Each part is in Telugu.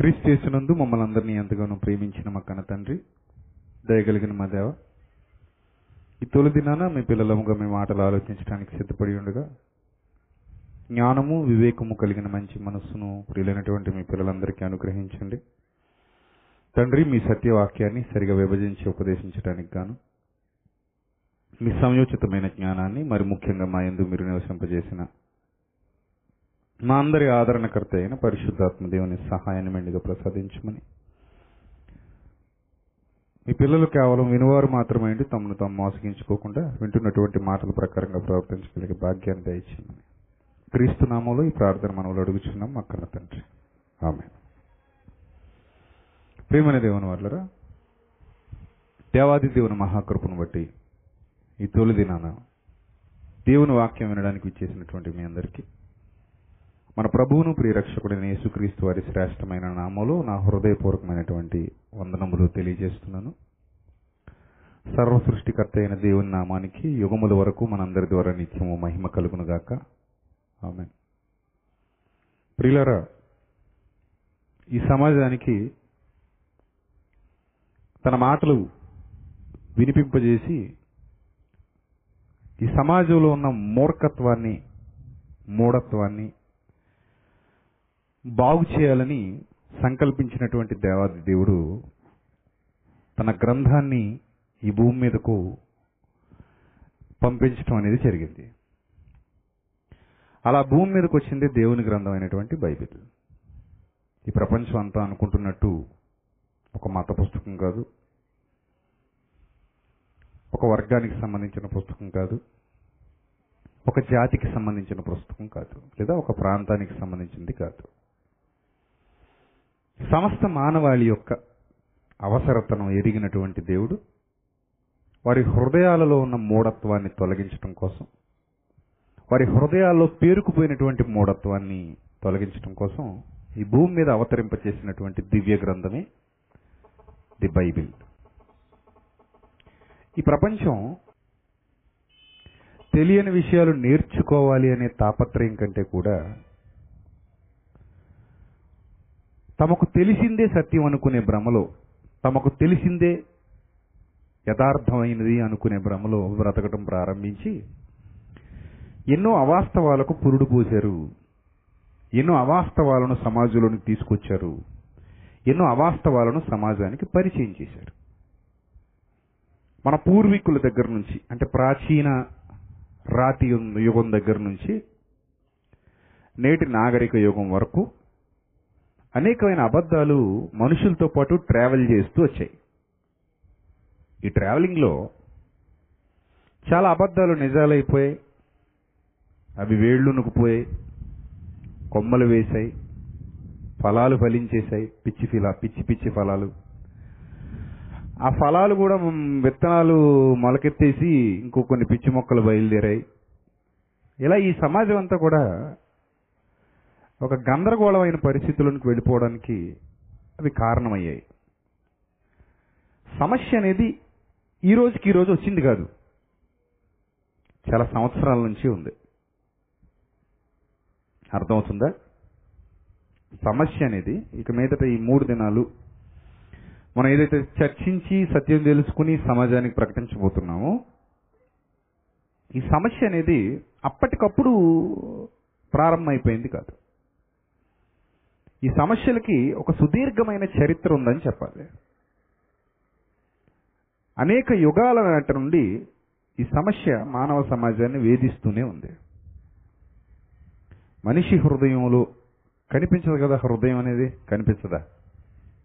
క్రీస్తు చేసినందు మమ్మల్ని అందరినీ ఎంతగానో ప్రేమించిన మా కన్న తండ్రి దయగలిగిన మా దేవ. ఈ తొలి దినాన మీ పిల్లలముగా మీ మాటలు ఆలోచించడానికి సిద్ధపడి ఉండగా జ్ఞానము వివేకము కలిగిన మంచి మనస్సును ప్రియులైనటువంటి మీ పిల్లలందరికీ అనుగ్రహించండి. తండ్రి మీ సత్యవాక్యాన్ని సరిగా విభజించి ఉపదేశించడానికి గాను మీ సంయోచితమైన జ్ఞానాన్ని మరి ముఖ్యంగా మా ఎందు మీరు నివసింపజేసిన మా అందరి ఆదరణకర్త అయిన పరిశుద్ధాత్మ దేవుని సహాయాన్ని మెండుగా ప్రసాదించమని. మీ పిల్లలు కేవలం వినువారు మాత్రమే తమను తాము మోసగించుకోకుండా వింటున్నటువంటి మాటల ప్రకారంగా ప్రవర్తించగలిగే భాగ్యాన్ని దయచేయమని. క్రీస్తు నామంలో ఈ ప్రార్థన మనవులు అడుగుచున్నాం మా కన్న తండ్రి. ఆమె ప్రేమని దేవుని వాళ్ళరా దేవాది దేవుని మహాకృపను బట్టి ఈ తొలి దినాన దేవుని వాక్యం వినడానికి ఇచ్చేసినటువంటి మీ అందరికీ మన ప్రభువును ప్రియరక్షకుడైన యేసుక్రీస్తు వారి శ్రేష్టమైన నామములో నా హృదయపూర్వకమైనటువంటి వందనములు తెలియజేస్తున్నాను. సర్వ సృష్టికర్త అయిన దేవుని నామానికి యుగముల వరకు మనందరి ద్వారా నిత్యము మహిమ కలుగునుగాక. ఆమె ప్రియులరా ఈ సమాజానికి తన మాటలు వినిపింపజేసి ఈ సమాజంలో ఉన్న మూర్ఖత్వాన్ని మూఢత్వాన్ని బాగు చేయాలని సంకల్పించినటువంటి దేవాది దేవుడు తన గ్రంథాన్ని ఈ భూమి మీదకు పంపించడం అనేది జరిగింది. అలా భూమి మీదకు వచ్చింది దేవుని గ్రంథం అయినటువంటి బైబిల్. ఈ ప్రపంచం అంతా అనుకుంటున్నట్టు ఒక మత పుస్తకం కాదు. ఒక వర్గానికి సంబంధించిన పుస్తకం కాదు. ఒక జాతికి సంబంధించిన పుస్తకం కాదు. లేదా ఒక ప్రాంతానికి సంబంధించింది కాదు. సమస్త మానవాళి యొక్క అవసరతను ఎరిగినటువంటి దేవుడు వారి హృదయాలలో ఉన్న మూఢత్వాన్ని తొలగించడం కోసం వారి హృదయాల్లో పేరుకుపోయినటువంటి మూఢత్వాన్ని తొలగించడం కోసం ఈ భూమి మీద అవతరింపచేసినటువంటి దివ్య గ్రంథమే ది బైబిల్. ఈ ప్రపంచం తెలియని విషయాలు నేర్చుకోవాలి అనే తాపత్రయం కంటే కూడా తమకు తెలిసిందే సత్యం అనుకునే భ్రమలో తమకు తెలిసిందే యథార్థమైనది అనుకునే భ్రమలో బ్రతకడం ప్రారంభించి ఎన్నో అవాస్తవాలకు పురుడు పోశారు. ఎన్నో అవాస్తవాలను సమాజంలోనికి తీసుకొచ్చారు. ఎన్నో అవాస్తవాలను సమాజానికి పరిచయం చేశారు. మన పూర్వీకుల దగ్గర నుంచి అంటే ప్రాచీన రాతి యుగం దగ్గర నుంచి నేటి నాగరిక యుగం వరకు అనేకమైన అబద్ధాలు మనుషులతో పాటు ట్రావెల్ చేస్తూ వచ్చాయి. ఈ ట్రావెలింగ్లో చాలా అబద్ధాలు నిజాలైపోయాయి. అవి వేళ్ళు నుకుపోయాయి కొమ్మలు వేశాయి ఫలాలు ఫలించేశాయి పిచ్చి ఫిలా పిచ్చి పిచ్చి ఫలాలు. ఆ ఫలాలు కూడా విత్తనాలు మొలకెత్తేసి ఇంకో కొన్ని పిచ్చి మొక్కలు బయలుదేరాయి. ఇలా ఈ సమాజం అంతా కూడా ఒక గందరగోళమైన పరిస్థితులకు వెళ్ళిపోవడానికి అవి కారణమయ్యాయి. సమస్య అనేది ఈ రోజుకి ఈ రోజు వచ్చింది కాదు. చాలా సంవత్సరాల నుంచి ఉంది. అర్థమవుతుందా? సమస్య అనేది ఇక మీదట ఈ మూడు దినాలు మనం ఏదైతే చర్చించి సత్యం తెలుసుకుని సమాజానికి ప్రకటించబోతున్నామో ఈ సమస్య అనేది అప్పటికప్పుడు ప్రారంభమైపోయింది కాదు. ఈ సమస్యలకి ఒక సుదీర్ఘమైన చరిత్ర ఉందని చెప్పాలి. అనేక యుగాల నాటి నుండి ఈ సమస్య మానవ సమాజాన్ని వేధిస్తూనే ఉంది. మనిషి హృదయంలో కనిపించదు కదా హృదయం అనేది? కనిపించదా?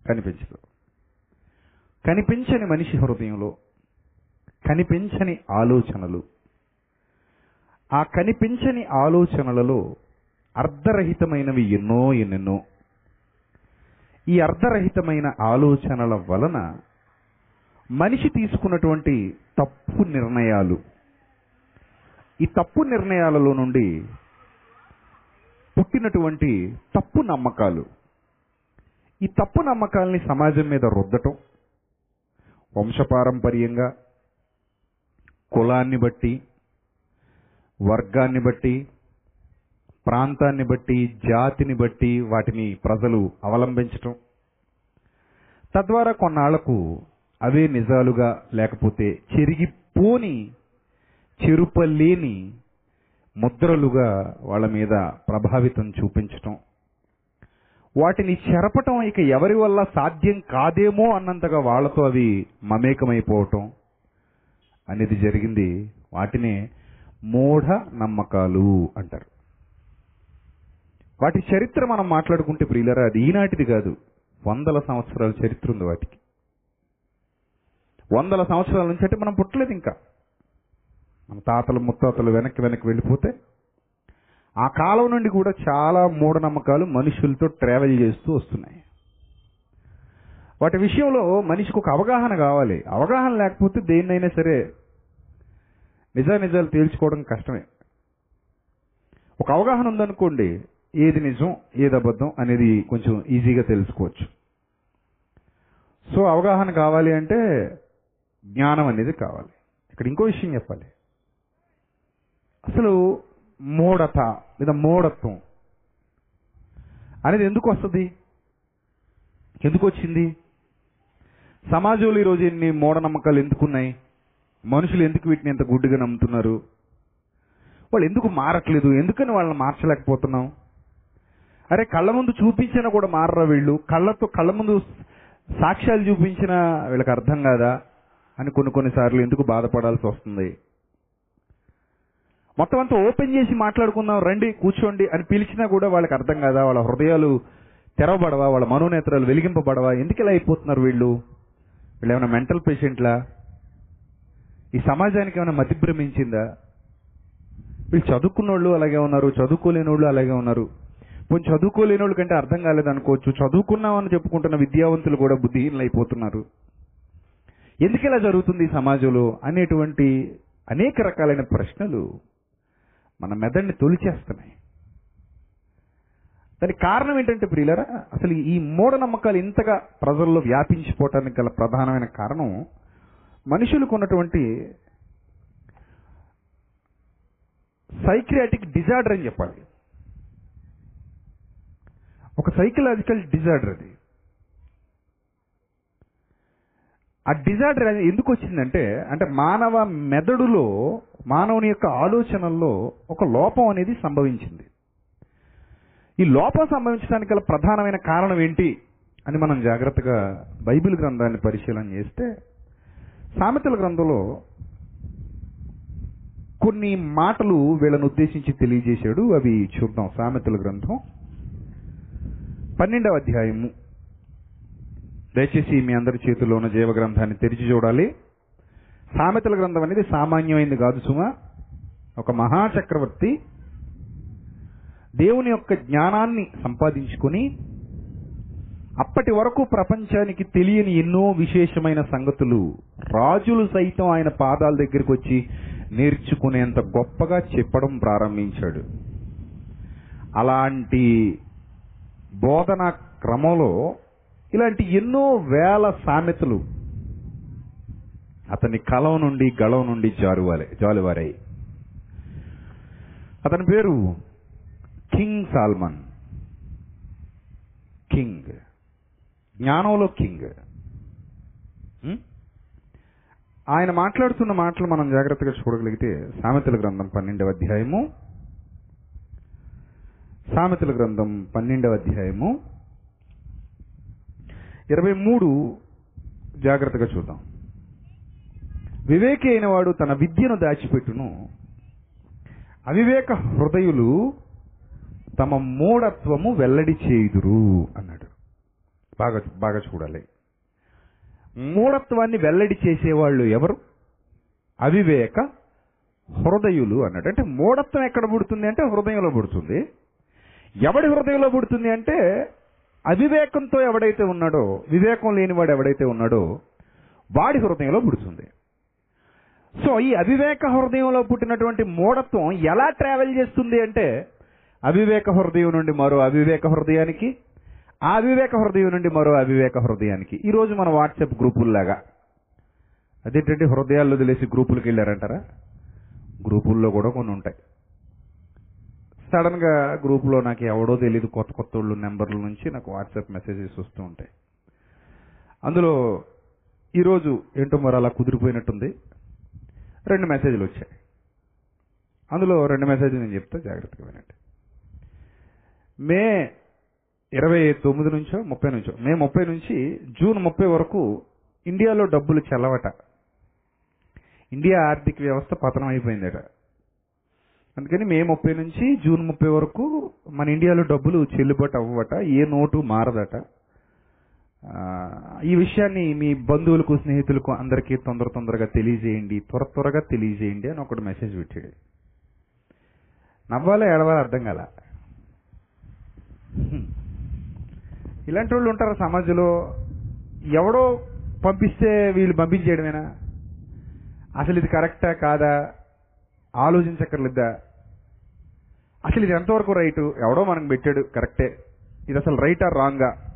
కనిపించదు. కనిపించని మనిషి హృదయంలో కనిపించని ఆలోచనలు. ఆ కనిపించని ఆలోచనలలో అర్ధరహితమైనవి ఎన్నో ఎన్నెన్నో ఈ అర్ధరహితమైన ఆలోచనల వలన మనిషి తీసుకున్నటువంటి తప్పు నిర్ణయాలు. ఈ తప్పు నిర్ణయాలలో నుండి పుట్టినటువంటి తప్పు నమ్మకాలు. ఈ తప్పు నమ్మకాల్ని సమాజం మీద రుద్దటం వంశపారంపర్యంగా కులాన్ని బట్టి వర్గాన్ని బట్టి ప్రాంతాన్ని బట్టి జాతిని బట్టి వాటిని ప్రజలు అవలంబించటం. తద్వారా కొన్నాళ్ళకు అవే నిజాలుగా లేకపోతే చెరిగిపోని చెరుపలేని ముద్రలుగా వాళ్ళ మీద ప్రభావితం చూపించటం. వాటిని చెరపటం ఇక ఎవరి వల్ల సాధ్యం కాదేమో అన్నంతగా వాళ్ళతో అవి మమేకమైపోవటం అనేది జరిగింది. వాటినే మూఢ నమ్మకాలు అంటారు. వాటి చరిత్ర మనం మాట్లాడుకుంటే ప్రియులరా అది ఈనాటిది కాదు. వందల సంవత్సరాల చరిత్ర ఉంది వాటికి. వందల సంవత్సరాల నుంచి అంటే మనం పుట్టలేదు ఇంకా. మన తాతలు ముత్తాతలు వెనక్కి వెనక్కి వెళ్ళిపోతే ఆ కాలం నుండి కూడా చాలా మూఢనమ్మకాలు మనుషులతో ట్రావెల్ చేస్తూ వస్తున్నాయి. వాటి విషయంలో మనిషికి ఒక అవగాహన కావాలి. అవగాహన లేకపోతే దేన్నైనా సరే నిజానిజాలు తేల్చుకోవడం కష్టమే. ఒక అవగాహన ఉందనుకోండి ఏది నిజం ఏది అబద్ధం అనేది కొంచెం ఈజీగా తెలుసుకోవచ్చు. సో అవగాహన కావాలి అంటే జ్ఞానం అనేది కావాలి. ఇక్కడ ఇంకో విషయం చెప్పాలి. అసలు మూఢత లేదా మూఢత్వం అనేది ఎందుకు వస్తుంది? ఎందుకు వచ్చింది? సమాజంలో ఈరోజు ఎన్ని మూఢనమ్మకాలు ఎందుకున్నాయి? మనుషులు ఎందుకు వీటిని ఎంత గుడ్డుగా నమ్ముతున్నారు? వాళ్ళు ఎందుకు మారట్లేదు? ఎందుకని వాళ్ళని మార్చలేకపోతున్నాం? అరే కళ్ళ ముందు చూపించినా కూడా మారరా వీళ్ళు? కళ్ళతో కళ్ళ ముందు సాక్ష్యాలు చూపించినా వీళ్ళకి అర్థం కాదా? అని కొన్ని కొన్నిసార్లు ఎందుకు బాధపడాల్సి వస్తుంది. మొత్తం అంతా ఓపెన్ చేసి మాట్లాడుకుందాం రండి కూర్చోండి అని పిలిచినా కూడా వాళ్ళకి అర్థం కాదా? వాళ్ళ హృదయాలు తెరవబడవా? వాళ్ళ మనోనేత్రాలు వెలిగింపబడవా? ఎందుకు ఇలా అయిపోతున్నారు వీళ్ళు? వీళ్ళు ఏమైనా మెంటల్ పేషెంట్లా? ఈ సమాజానికి ఏమైనా మతిభ్రమించిందా? వీళ్ళు చదువుకున్న వాళ్ళు అలాగే ఉన్నారు చదువుకోలేని వాళ్ళు అలాగే ఉన్నారు. కొంచెం చదువుకోలేని వాళ్ళు కంటే అర్థం కాలేదనుకోవచ్చు. చదువుకున్నామని చెప్పుకుంటున్న విద్యావంతులు కూడా బుద్ధిహీనులు అయిపోతున్నారు ఎందుకు ఇలా జరుగుతుంది సమాజంలో? అనేటువంటి అనేక రకాలైన ప్రశ్నలు మన మెదడిని తొలిచేస్తున్నాయి. దానికి కారణం ఏంటంటే ప్రియులరా అసలు ఈ మూఢనమ్మకాలు ఇంతగా ప్రజల్లో వ్యాపించిపోవటానికి గల ప్రధానమైన కారణం మనుషులకు ఉన్నటువంటి సైక్రియాటిక్ డిజార్డర్ అని చెప్పాలి. ఒక సైకలాజికల్ డిజార్డర్ అది. ఆ డిజార్డర్ అది ఎందుకు వచ్చిందంటే అంటే మానవ మెదడులో మానవుని యొక్క ఆలోచనల్లో ఒక లోపం అనేది సంభవించింది. ఈ లోపం సంభవించడానికి గల ప్రధానమైన కారణం ఏంటి అని మనం జాగ్రత్తగా బైబిల్ గ్రంథాన్ని పరిశీలన చేస్తే సామెతల గ్రంథంలో కొన్ని మాటలు వీళ్ళను ఉద్దేశించి తెలియజేశాడు అవి చూద్దాం సామెతల గ్రంథం. పన్నెండవ అధ్యాయము దయచేసి మీ అందరి చేతుల్లో ఉన్న జీవ గ్రంథాన్ని తెరిచి చూడాలి. సామెతల గ్రంథం అనేది సామాన్యమైంది కాదు సుమా. ఒక మహాచక్రవర్తి దేవుని యొక్క జ్ఞానాన్ని సంపాదించుకుని అప్పటి వరకు ప్రపంచానికి తెలియని ఎన్నో విశేషమైన సంగతులు రాజులు సైతం ఆయన పాదాల దగ్గరికి వచ్చి నేర్చుకునేంత గొప్పగా చెప్పడం ప్రారంభించాడు. అలాంటి బోధన క్రమంలో ఇలాంటి ఎన్నో వేల సామెతలు అతని కలం నుండి గళం నుండి జారువాలే జాలువారాయి. అతని పేరు కింగ్ సాల్మన్. కింగ్. జ్ఞానంలో కింగ్. ఆయన మాట్లాడుతున్న మాటలు మనం జాగ్రత్తగా చూడగలిగితే సామెతల గ్రంథం పన్నెండవ అధ్యాయము సామెతల గ్రంథం పన్నెండవ అధ్యాయము. ఇరవై మూడు జాగ్రత్తగా చూద్దాం. వివేకి అయిన వాడు తన విద్యను దాచిపెట్టును. అవివేక హృదయులు తమ మూఢత్వము వెల్లడి చేయుదురు అన్నాడు. బాగా బాగా చూడాలి. మూఢత్వాన్ని వెల్లడి చేసేవాళ్ళు ఎవరు? అవివేక హృదయులు అన్నాడు. అంటే మూఢత్వం ఎక్కడ పుడుతుంది అంటే హృదయంలో పుడుతుంది. ఎవడి హృదయంలో పుడుతుంది అంటే అవివేకంతో ఎవడైతే ఉన్నాడో వివేకం లేనివాడు ఎవడైతే ఉన్నాడో వాడి హృదయంలో పుడుతుంది. సో ఈ అవివేక హృదయంలో పుట్టినటువంటి మూఢత్వం ఎలా ట్రావెల్ చేస్తుంది అంటే అవివేక హృదయం నుండి మరో అవివేక హృదయానికి ఆ అవివేక హృదయం నుండి మరో అవివేక హృదయానికి. ఈరోజు మన వాట్సాప్ గ్రూపుల్లాగా. అదేంటంటే హృదయాల్లో వదిలేసి గ్రూపులకు వెళ్ళారంటారా గ్రూపుల్లో కూడా కొన్ని ఉంటాయి. సడన్గా గ్రూప్లో నాకు ఎవడో తెలియదు కొత్త కొత్త వాళ్ళు నెంబర్ల నుంచి నాకు వాట్సాప్ మెసేజెస్ వస్తూ ఉంటాయి. అందులో ఈరోజు ఏంటో మరి అలా కుదిరిపోయినట్టుంది. రెండు మెసేజ్లు వచ్చాయి. అందులో రెండు మెసేజ్లు నేను చెప్తా జాగ్రత్తగా వినండి. మే ఇరవై తొమ్మిది నుంచో ముప్పై నుంచో మే ముప్పై నుంచి జూన్ ముప్పై వరకు ఇండియాలో డబ్బులు చెల్లవట. ఇండియా ఆర్థిక వ్యవస్థ పతనం అయిపోయిందట. అందుకని మే ముప్పై నుంచి జూన్ ముప్పై వరకు మన ఇండియాలో డబ్బులు చెల్లుబాటు అవ్వట ఏ నోటు మారదట. ఈ విషయాన్ని మీ బంధువులకు స్నేహితులకు అందరికీ తొందర తొందరగా తెలియజేయండి త్వర త్వరగా తెలియజేయండి అని ఒకటి మెసేజ్ పెట్టాడు. నవ్వాలో ఏడవాలో అర్థం కాల? ఇలాంటి వాళ్ళు ఉంటారు సమాజంలో? ఎవడో పంపిస్తే వీళ్ళు పంపించేయడమేనా? అసలు ఇది కరెక్టా కాదా? ఆలోచించక్కర్లేదా అసలు ఇది ఎంతవరకు రైటు? ఎవడో మనకు పెట్టాడు కరెక్టే. ఇది అసలు రైటా రాంగా?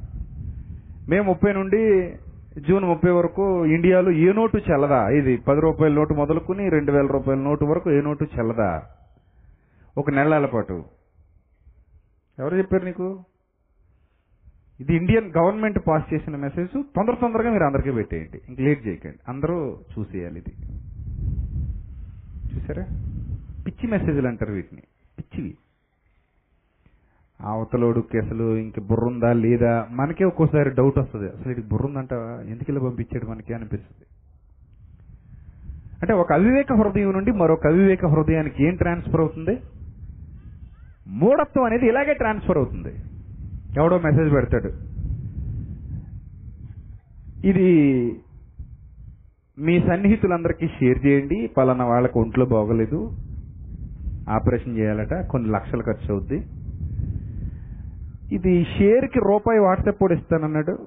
మే ముప్పై నుండి జూన్ ముప్పై వరకు ఇండియాలో ఏ నోటు చెల్లదా? ఇది పది రూపాయల నోటు మొదలుకుని రెండు వేల రూపాయల నోటు వరకు ఏ నోటు చెల్లదా? ఒక నెలల పాటు. ఎవరు చెప్పారు నీకు? ఇది ఇండియన్ గవర్నమెంట్ పాస్ చేసిన మెసేజ్. తొందర తొందరగా మీరు అందరికీ పెట్టేయండి. ఇంక లేట్ చేయకండి. అందరూ చూసేయాలి ఇది. చూసారా? పిచ్చి మెసేజ్లు అంటారు వీటిని. పిచ్చివి. అవతలోడుకి అసలు ఇంక బుర్రుందా లేదా? మనకే ఒక్కోసారి డౌట్ వస్తుంది. అసలు ఇది బుర్రుందంట ఎందుకు ఇలా పంపించాడు మనకి అనిపిస్తుంది. అంటే ఒక అవివేక హృదయం నుండి మరొక అవివేక హృదయానికి ఏం ట్రాన్స్ఫర్ అవుతుంది? మూఢత్వం అనేది ఇలాగే ట్రాన్స్ఫర్ అవుతుంది. ఎవడో మెసేజ్ పెడతాడు. ఇది మీ సన్నిహితులందరికీ షేర్ చేయండి. పలానా వాళ్ళకి ఒంట్లో బాగోలేదు. ఆపరేషన్ చేయాలట. కొన్ని లక్షలు ఖర్చు అవుద్ది. ఇది షేర్కి రూపాయి వాట్సాప్ కూడా ఇస్తానన్నాడు.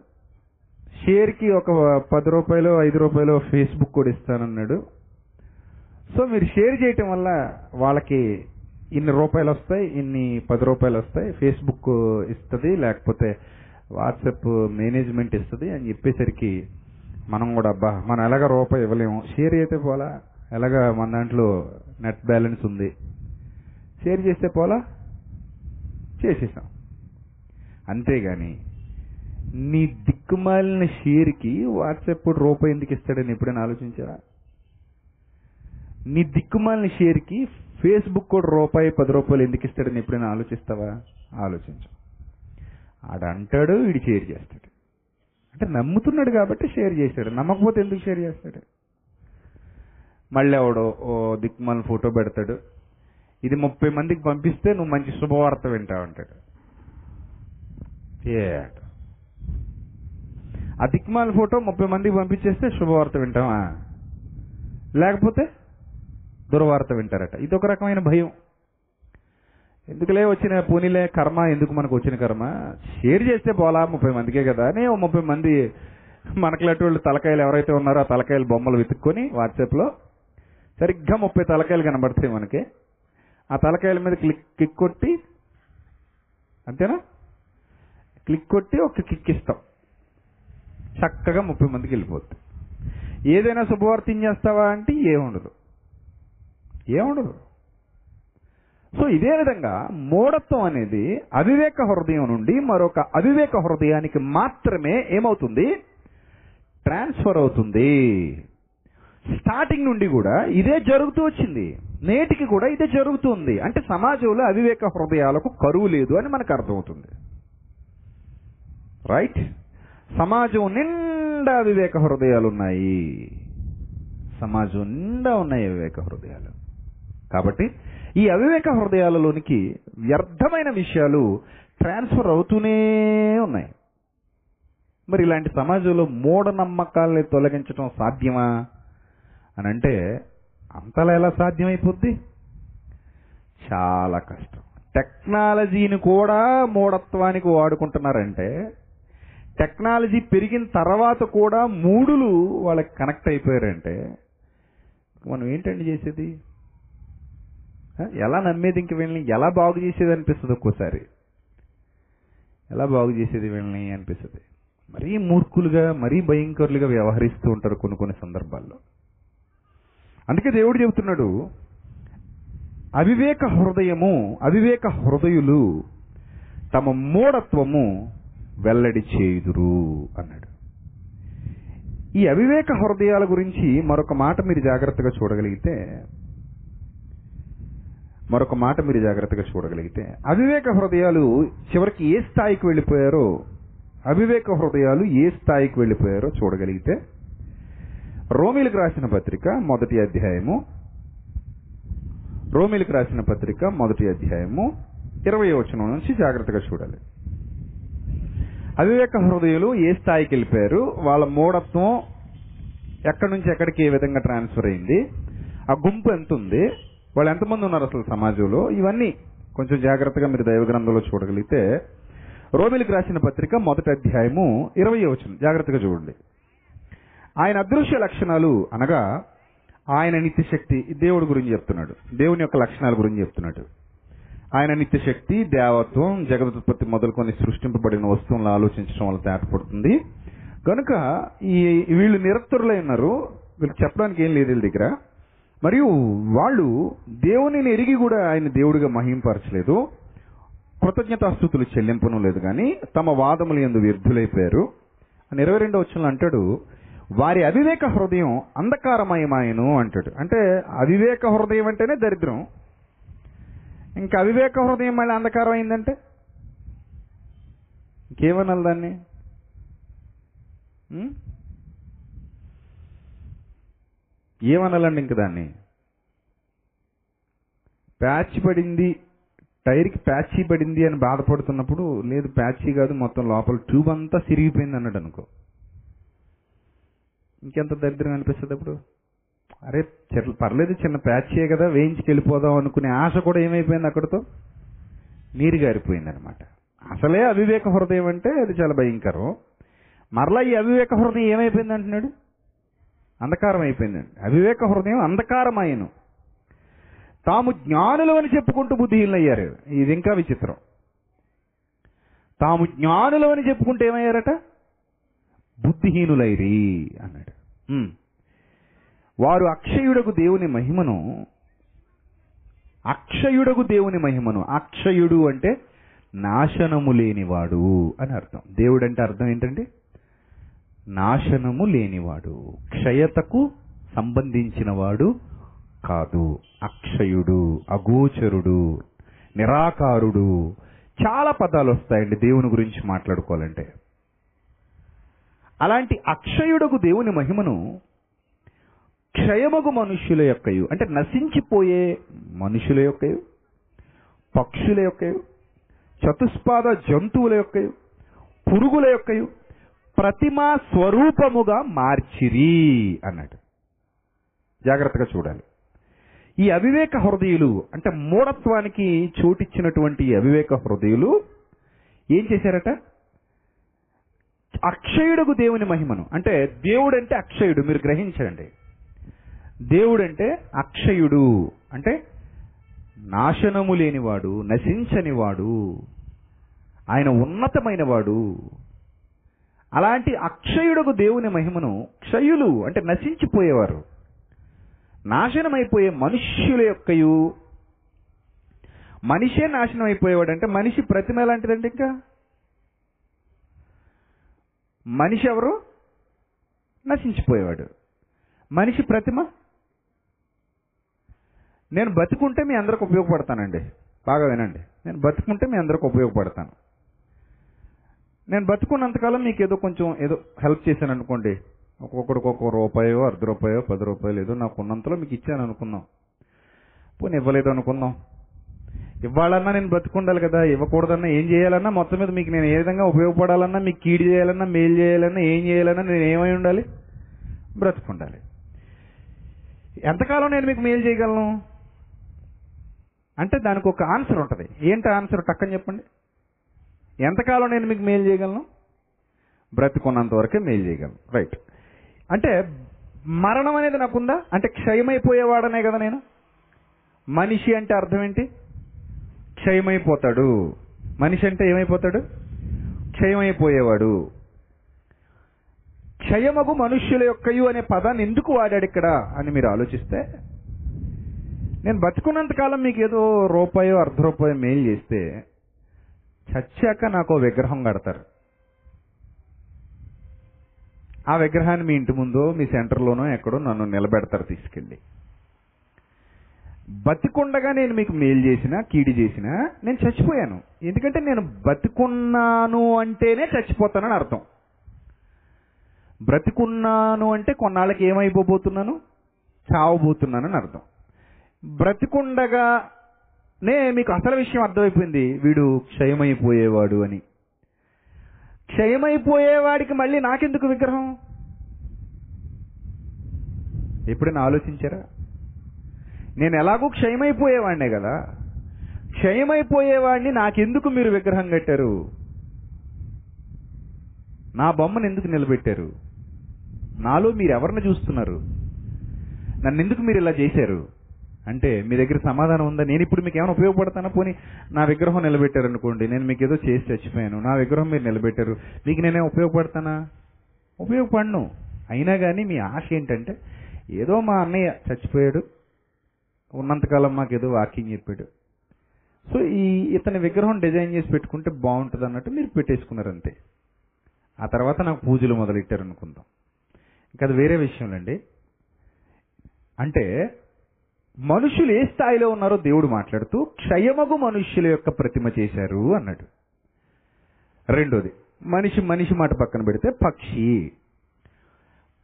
షేర్కి ఒక పది రూపాయలు ఐదు రూపాయలు ఫేస్బుక్ కూడా ఇస్తానన్నాడు. సో మీరు షేర్ చేయటం వల్ల వాళ్ళకి ఇన్ని రూపాయలు వస్తాయి ఇన్ని పది రూపాయలు వస్తాయి. ఫేస్బుక్ ఇస్తుంది లేకపోతే వాట్సాప్ మేనేజ్మెంట్ ఇస్తుంది అని చెప్పేసరికి మనం కూడా అబ్బా మనం ఎలాగ రూపాయి ఇవ్వలేము. షేర్ అయితే పోలా ఎలాగ మన దాంట్లో నెట్ బ్యాలెన్స్ ఉంది. షేర్ చేస్తే పోలా చేసేసాం. అంతేగాని నీ దిక్కుమాలిన షేర్కి వాట్సాప్ రూపాయి ఎందుకు ఇస్తాడని ఎప్పుడైనా ఆలోచించారా? నీ దిక్కుమాలిన షేర్కి ఫేస్బుక్ కూడా రూపాయి పది రూపాయలు ఎందుకు ఇస్తాడని ఎప్పుడైనా ఆలోచిస్తావా? ఆలోచించు. ఆడంటాడు వీడు షేర్ చేస్తాడు. అంటే నమ్ముతున్నాడు కాబట్టి షేర్ చేశాడు. నమ్మకపోతే ఎందుకు షేర్ చేస్తాడు? మళ్ళీ ఎవడో ఓ దిక్మాల ఫోటో పెడతాడు. ఇది ముప్పై మందికి పంపిస్తే నువ్వు మంచి శుభవార్త వింటావు అంటాడు. ఆ దిక్మాల ఫోటో ముప్పై మందికి పంపించేస్తే శుభవార్త వింటావా? లేకపోతే దుర్వార్త వింటారట. ఇది ఒక రకమైన భయం. ఎందుకులే వచ్చిన పూనిలే కర్మ ఎందుకు మనకు వచ్చిన కర్మ? షేర్ చేస్తే పోలా ముప్పై మందికే కదా. అని ఓ ముప్పై మంది మనకులాంటి వాళ్ళు తలకాయలు ఎవరైతే ఉన్నారో ఆ తలకాయలు బొమ్మలు వెతుక్కొని వాట్సాప్లో సరిగ్గా ముప్పై తలకాయలు కనబడతాయి మనకి. ఆ తలకాయల మీద క్లిక్ క్లిక్ కొట్టి అంతేనా? క్లిక్ కొట్టి ఒక క్లిక్ ఇస్తాం. చక్కగా ముప్పై మందికి వెళ్ళిపోద్ది. ఏదైనా శుభవార్త చేస్తావా అంటే ఏముండదు. ఏముండదు. సో ఇదే విధంగా మూఢత్వం అనేది అవివేక హృదయం నుండి మరొక అవివేక హృదయానికి మాత్రమే ఏమవుతుంది? ట్రాన్స్ఫర్ అవుతుంది. స్టార్టింగ్ నుండి కూడా ఇదే జరుగుతూ వచ్చింది. నేటికి కూడా ఇదే జరుగుతుంది. అంటే సమాజంలో అవివేక హృదయాలకు కరువు లేదు అని మనకు అర్థమవుతుంది. రైట్ సమాజం నిండా వివేక హృదయాలు ఉన్నాయి. సమాజం నిండా ఉన్నాయి వివేక హృదయాలు. కాబట్టి ఈ అవివేక హృదయాలలోనికి వ్యర్థమైన విషయాలు ట్రాన్స్ఫర్ అవుతూనే ఉన్నాయి. మరి ఇలాంటి సమాజంలో మూఢనమ్మకాల్ని తొలగించడం సాధ్యమా? అని అంటే అంతలా ఎలా సాధ్యమైపోద్ది? చాలా కష్టం. టెక్నాలజీని కూడా మూఢత్వానికి వాడుకుంటున్నారంటే టెక్నాలజీ పెరిగిన తర్వాత కూడా మూడులు వాళ్ళకి కనెక్ట్ అయిపోయారంటే మనం ఏంటండి చేసేది? ఎలా నమ్మేది ఇంక వీళ్ళని? ఎలా బాగు చేసేది అనిపిస్తుంది ఒక్కోసారి. ఎలా బాగు చేసేది వీళ్ళని అనిపిస్తుంది. మరీ మూర్ఖులుగా మరీ భయంకరులుగా వ్యవహరిస్తూ ఉంటారు కొన్ని కొన్ని సందర్భాల్లో. అందుకే దేవుడు చెబుతున్నాడు అవివేక హృదయము అవివేక హృదయులు తమ మూఢత్వము వెల్లడి చేయుదురు అన్నాడు. ఈ అవివేక హృదయాల గురించి మరొక మాట మీరు జాగ్రత్తగా చూడగలిగితే మరొక మాట మీరు జాగ్రత్తగా చూడగలిగితే అవివేక హృదయాలు చివరికి ఏ స్థాయికి వెళ్ళిపోయారో అవివేక హృదయాలు ఏ స్థాయికి వెళ్ళిపోయారో చూడగలిగితే రోమిలకు రాసిన పత్రిక మొదటి అధ్యాయము రోమిలకు రాసిన పత్రిక మొదటి అధ్యాయము ఇరవై వచనం నుంచి జాగ్రత్తగా చూడాలి. అవివేక హృదయులు ఏ స్థాయికి వెళ్ళిపోయారు వాళ్ళ మూఢత్వం ఎక్కడి నుంచి ఎక్కడికి ఏ విధంగా ట్రాన్స్ఫర్ అయింది ఆ గుంపు ఎంత ఉంది వాళ్ళు ఎంతమంది ఉన్నారు అసలు సమాజంలో? ఇవన్నీ కొంచెం జాగ్రత్తగా మీరు దైవ గ్రంథంలో చూడగలిగితే రోమిలకు రాసిన పత్రిక మొదటి అధ్యాయము ఇరవై వచనం. జాగ్రత్తగా చూడండి. ఆయన అదృశ్య లక్షణాలు అనగా ఆయన నిత్యశక్తి దేవుడి గురించి చెప్తున్నాడు. దేవుని యొక్క లక్షణాల గురించి చెప్తున్నాడు. ఆయన నిత్యశక్తి దేవత్వం జగదుత్పత్తి మొదలుకొని సృష్టింపబడిన వస్తువులను ఆలోచించడం వల్ల తేటపడుతుంది. కనుక ఈ వీళ్ళు నిరక్తులై ఉన్నారు. వీళ్ళకి చెప్పడానికి ఏం లేదు వీళ్ళ దగ్గర. మరియు వాళ్ళు దేవునిని ఎరిగి కూడా ఆయన దేవుడిగా మహింపరచలేదు. కృతజ్ఞతాస్థుతులు చెల్లింపను లేదు కానీ తమ వాదములు ఎందు వ్యర్థులైపోయారు. ఇరవై రెండో వచ్చిన అంటాడు వారి అవివేక హృదయం అంధకారమయమాయను అంటాడు. అంటే అవివేక హృదయం అంటేనే దరిద్రం. ఇంకా అవివేక హృదయం మళ్ళీ అంధకారం అయిందంటే ఇంకేమనాలి దాన్ని? ఏమనాలండి ఇంక దాన్ని? ప్యాచ్ పడింది టైర్కి ప్యాచీ పడింది అని బాధపడుతున్నప్పుడు లేదు ప్యాచీ కాదు మొత్తం లోపల ట్యూబ్ అంతా సిరిగిపోయింది అన్నాడు అనుకో. ఇంకెంత దరిద్రం అనిపిస్తుంది అప్పుడు? అరే చెట్లు పర్లేదు చిన్న ప్యాచే కదా వేయించి వెళ్ళిపోదాం అనుకునే ఆశ కూడా ఏమైపోయింది అక్కడితో? నీరు గారిపోయింది అనమాట అసలే అవివేక హృదయం అంటే అది చాలా భయంకరం. మరలా ఈ అవివేక హృదయం ఏమైపోయింది అంటున్నాడు? అంధకారం అయిపోయిందండి అవివేక హృదయం అంధకారమాయను. తాము జ్ఞానులు అని చెప్పుకుంటూ బుద్ధిహీనులు అయ్యారు ఇది ఇంకా విచిత్రం. తాము జ్ఞానులు అని చెప్పుకుంటే ఏమయ్యారట? బుద్ధిహీనులైరి అన్నాడు. వారు అక్షయుడకు దేవుని మహిమను అక్షయుడకు దేవుని మహిమను అక్షయుడు అంటే నాశనము లేనివాడు అని అర్థం. దేవుడు అంటే అర్థం ఏంటండి? నాశనము లేనివాడు క్షయతకు సంబంధించినవాడు కాదు. అక్షయుడు అగోచరుడు నిరాకారుడు చాలా పదాలు వస్తాయండి దేవుని గురించి మాట్లాడుకోవాలంటే. అలాంటి అక్షయుడకు దేవుని మహిమను క్షయమగు మనుష్యుల యొక్కయు అంటే నశించిపోయే మనుషుల యొక్కయు పక్షుల యొక్కయు చతుష్పాద జంతువుల యొక్కయు పురుగుల యొక్కయు ప్రతిమా స్వరూపముగా మార్చిరి అన్నాడు. జాగ్రత్తగా చూడాలి. ఈ అవివేక హృదయులు అంటే మూఢత్వానికి చోటిచ్చినటువంటి అవివేక హృదయులు ఏం చేశారట? అక్షయుడుకు దేవుని మహిమను అంటే దేవుడు అంటే అక్షయుడు మీరు గ్రహించండి. దేవుడు అంటే అక్షయుడు అంటే నాశనము లేనివాడు నశించనివాడు ఆయన ఉన్నతమైన వాడు అలాంటి అక్షయుడకు దేవుని మహిమను క్షయులు అంటే నశించిపోయేవారు. నాశనమైపోయే మనుష్యుల యొక్కయు. మనిషే నాశనం అయిపోయేవాడు అంటే మనిషి ప్రతిమ ఎలాంటిదండి ఇంకా? మనిషి ఎవరు? నశించిపోయేవాడు. మనిషి ప్రతిమ? నేను బతుకుంటే మీ అందరికి ఉపయోగపడతానండి. బాగా వినండి. నేను బతుకుంటే మీ అందరికి ఉపయోగపడతాను. నేను బతుకున్నంతకాలం మీకు ఏదో కొంచెం ఏదో హెల్ప్ చేశాను అనుకోండి ఒక్కొక్కడికి ఒక్కొక్క రూపాయో అర్ధ రూపాయో పది రూపాయలు ఏదో నాకు ఉన్నంతలో మీకు ఇచ్చాను అనుకుందాం పోనీ ఇవ్వలేదు అనుకుందాం ఇవ్వాలన్నా నేను బతుకుండాలి కదా ఇవ్వకూడదన్నా ఏం చేయాలన్నా మొత్తం మీద మీకు నేను ఏ విధంగా ఉపయోగపడాలన్నా మీకు కీడు చేయాలన్నా మేలు చేయాలన్నా ఏం చేయాలన్నా నేను ఏమై ఉండాలి? బ్రతుకుండాలి. ఎంతకాలం నేను మీకు మేలు చేయగలను? అంటే దానికి ఒక ఆన్సర్ ఉంటుంది. ఏంటి ఆన్సర్ టక్కని చెప్పండి. ఎంతకాలం నేను మీకు మేలు చేయగలను? బ్రతుకున్నంత వరకే మేలు చేయగలను. రైట్ అంటే మరణం అనేది నాకుందా? అంటే క్షయమైపోయేవాడనే కదా నేను? మనిషి అంటే అర్థం ఏంటి క్షయమైపోతాడు. మనిషి అంటే ఏమైపోతాడు? క్షయమైపోయేవాడు. క్షయమగు మనుష్యుల యొక్కయు అనే పదాన్ని ఎందుకు వాడాడు ఇక్కడ అని మీరు ఆలోచిస్తే నేను బతుకున్నంత కాలం మీకు ఏదో రూపాయో అర్ధ రూపాయో మెయిల్ చేస్తే చచ్చాక నాకు విగ్రహం కడతారు. ఆ విగ్రహాన్ని మీ ఇంటి ముందో మీ సెంటర్లోనో ఎక్కడో నన్ను నిలబెడతారు తీసుకెళ్ళి. బతికుండగా నేను మీకు మేలు చేసినా కీడి చేసినా నేను చచ్చిపోయాను. ఎందుకంటే నేను బతికున్నాను అంటేనే చచ్చిపోతానని అర్థం. బ్రతికున్నాను అంటే కొన్నాళ్ళకి ఏమైపోబోతున్నాను? చావబోతున్నానని అర్థం. బ్రతికుండగా నే మీకు అసలు విషయం అర్థమైపోయింది. వీడు క్షయమైపోయేవాడు అని. క్షయమైపోయేవాడికి మళ్ళీ నాకెందుకు విగ్రహం? ఎప్పుడైనా ఆలోచించారా? నేను ఎలాగో క్షయమైపోయేవాడినే కదా. క్షయమైపోయేవాడిని నాకెందుకు మీరు విగ్రహం కట్టారు? నా బొమ్మను ఎందుకు నిలబెట్టారు? నాలో మీరు ఎవరిని చూస్తున్నారు? నన్ను ఎందుకు మీరు ఇలా చేశారు? అంటే మీ దగ్గర సమాధానం ఉందా? నేను ఇప్పుడు మీకు ఏమైనా ఉపయోగపడతానా? పోనీ నా విగ్రహం నిలబెట్టారు అనుకోండి. నేను మీకు ఏదో చేసి చచ్చిపోయాను. నా విగ్రహం మీరు నిలబెట్టారు. మీకు నేనే ఉపయోగపడతానా? ఉపయోగపడను. అయినా కానీ మీ ఆశ ఏంటంటే ఏదో మా అన్నయ్య చచ్చిపోయాడు. ఉన్నంతకాలం మాకు ఏదో వాకింగ్ చెప్పాడు సో ఈ ఇతని విగ్రహం డిజైన్ చేసి పెట్టుకుంటే బాగుంటుంది అన్నట్టు మీరు పెట్టేసుకున్నారు అంతే. ఆ తర్వాత నాకు పూజలు మొదలెట్టారు అనుకుందాం ఇంకా అది వేరే విషయంలండి అంటే మనుషులు ఏ స్థాయిలో ఉన్నారో దేవుడు మాట్లాడుతూ క్షయమగు మనుష్యుల యొక్క ప్రతిమ చేశారు అన్నాడు. రెండోది మనిషి మనిషి మాట పక్కన పెడితే పక్షి.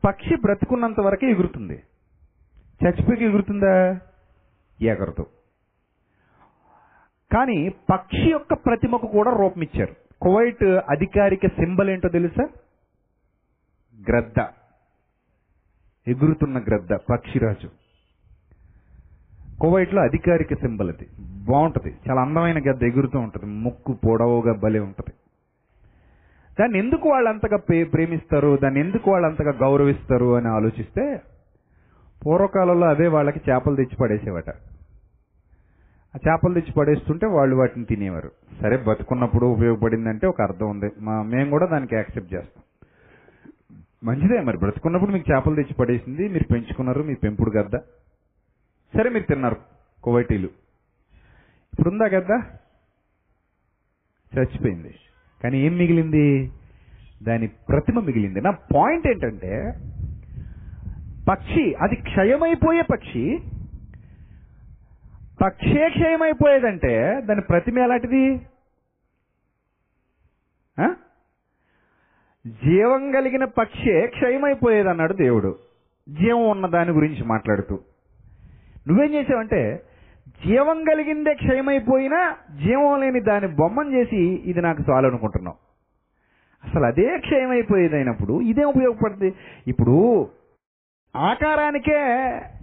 పక్షి బ్రతుకున్నంత వరకే ఎగురుతుంది. చచ్చిపోయి ఎగురుతుందా? ఎగరదు. కానీ పక్షి యొక్క ప్రతిమకు కూడా రూపం ఇచ్చారు. కువైట్ అధికారిక సింబల్ ఏంటో తెలుసా? గ్రద్ద. ఎగురుతున్న గ్రద్ద పక్షిరాజు. కువైట్లో అధికారిక సింబల్ అది. బాగుంటుంది. చాలా అందమైన గద్ద ఎగురుతూ ఉంటుంది. ముక్కు పొడవుగా భలే ఉంటుంది. దాన్ని ఎందుకు వాళ్ళు అంతగా ప్రేమిస్తారు? దాన్ని ఎందుకు వాళ్ళు అంతగా గౌరవిస్తారు అని ఆలోచిస్తే పూర్వకాలంలో అదే వాళ్ళకి చేపలు తెచ్చి పడేసేవట. ఆ చేపలు తెచ్చి పడేస్తుంటే వాళ్ళు వాటిని తినేవారు. సరే బతుకున్నప్పుడు ఉపయోగపడిందంటే ఒక అర్థం ఉంది. మా మేము కూడా దానికి యాక్సెప్ట్ చేస్తాం. మంచిదే మరి. బ్రతుకున్నప్పుడు మీకు చేపలు తెచ్చి పడేసింది మీరు పెంచుకున్నారు మీ పెంపుడు గద్ద. సరే మీరు తిన్నారు కువైటీలు. ఇప్పుడు ఉందా కదా చచ్చిపోయింది. కానీ ఏం మిగిలింది? దాని ప్రతిమ మిగిలింది. నా పాయింట్ ఏంటంటే పక్షి అది క్షయమైపోయే పక్షి పక్షే క్షయమైపోయేదంటే దాని ప్రతిమ ఎలాంటిది? జీవం కలిగిన పక్షే క్షయమైపోయేది అన్నాడు దేవుడు. జీవం ఉన్న దాని గురించి మాట్లాడుతూ. నువ్వేం చేసావంటే జీవం కలిగిందే క్షయమైపోయినా జీవం లేని దాని బొమ్మను చేసి ఇది నాకు చాలు అనుకుంటున్నావు. అసలు అదే క్షయమైపోయేది అయినప్పుడు ఇదేం ఉపయోగపడుతుంది? ఇప్పుడు ఆకారానికే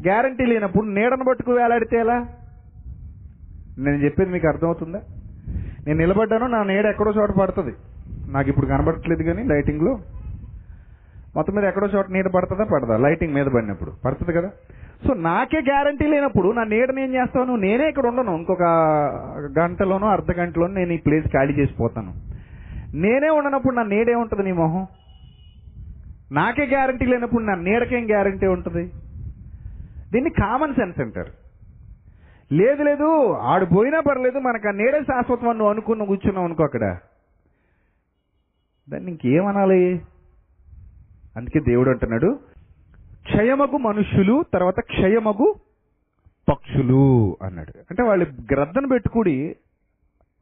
గ్యారంటీ లేనప్పుడు నీడను పట్టుకు వేలాడితే ఎలా? నేను చెప్పేది మీకు అర్థమవుతుందా? నేను నిలబడ్డాను నా నీడ ఎక్కడో చోట పడుతుంది. నాకు ఇప్పుడు కనబడట్లేదు కానీ లైటింగ్లో. మొత్తం మీద ఎక్కడో చోట నీడ పడుతుందా? పడదా. లైటింగ్ మీద పడినప్పుడు. పడుతుంది కదా? సో నాకే గ్యారంటీ లేనప్పుడు నా నీడని ఏం చేస్తాను? నేనే ఇక్కడ ఉండను. ఇంకొక గంటలోనో అర్ధ గంటలోనో నేను ఈ ప్లేస్ ఖాళీ చేసిపోతాను నేనే ఉండనప్పుడు నా నీడే ఉంటుంది నీ మొహం? నాకే గ్యారంటీ లేనప్పుడు నా నీడకేం గ్యారంటీ ఉంటుంది? దీన్ని కామన్ సెన్స్ అంటారు. లేదు లేదు ఆడు పోయినా పర్లేదు మనకు ఆ నీడే శాశ్వతం అని నువ్వు అనుకున్న కూర్చున్నావు అనుకో అక్కడ. దాన్ని ఇంకేమనాలి అందుకే దేవుడు అంటున్నాడు క్షయమగు మనుష్యులు తర్వాత క్షయమగు పక్షులు అన్నాడు. అంటే వాళ్ళు గ్రద్దను పెట్టుకుడి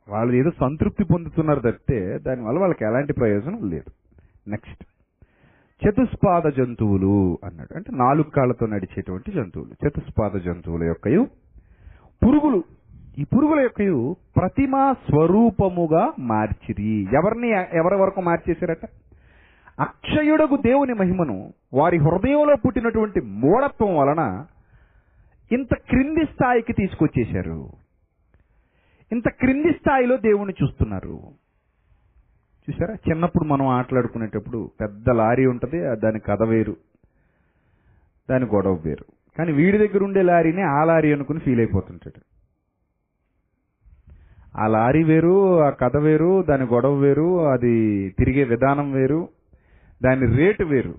వాళ్ళు ఏదో సంతృప్తి పొందుతున్నారు తప్పితే దానివల్ల వాళ్ళకి ఎలాంటి ప్రయోజనం లేదు. నెక్స్ట్ చతుస్పాద జంతువులు అన్నాడు. అంటే నాలుగు కాళ్ళతో నడిచేటువంటి జంతువులు. చతుస్పాద జంతువుల యొక్కయు పురుగులు. ఈ పురుగుల యొక్కయు ప్రతిమా స్వరూపముగా మార్చిరి. ఎవరిని ఎవరి వరకు మార్చేశారట? అక్షయుడకు దేవుని మహిమను వారి హృదయంలో పుట్టినటువంటి మూఢత్వం వలన ఇంత క్రింది స్థాయికి తీసుకొచ్చేశారు. ఇంత క్రింది స్థాయిలో దేవుణ్ణి చూస్తున్నారు. చూసారా చిన్నప్పుడు మనం ఆటలాడుకునేటప్పుడు పెద్ద లారీ ఉంటుంది ఆ దాని కథ వేరు దాని గొడవ వేరు. కానీ వీడి దగ్గర ఉండే లారీని ఆ లారీ అనుకుని ఫీల్ అయిపోతుంటాడు. ఆ లారీ వేరు ఆ కథ వేరు దాని గొడవ వేరు అది తిరిగే విధానం వేరు. దాని రేటు వేరు.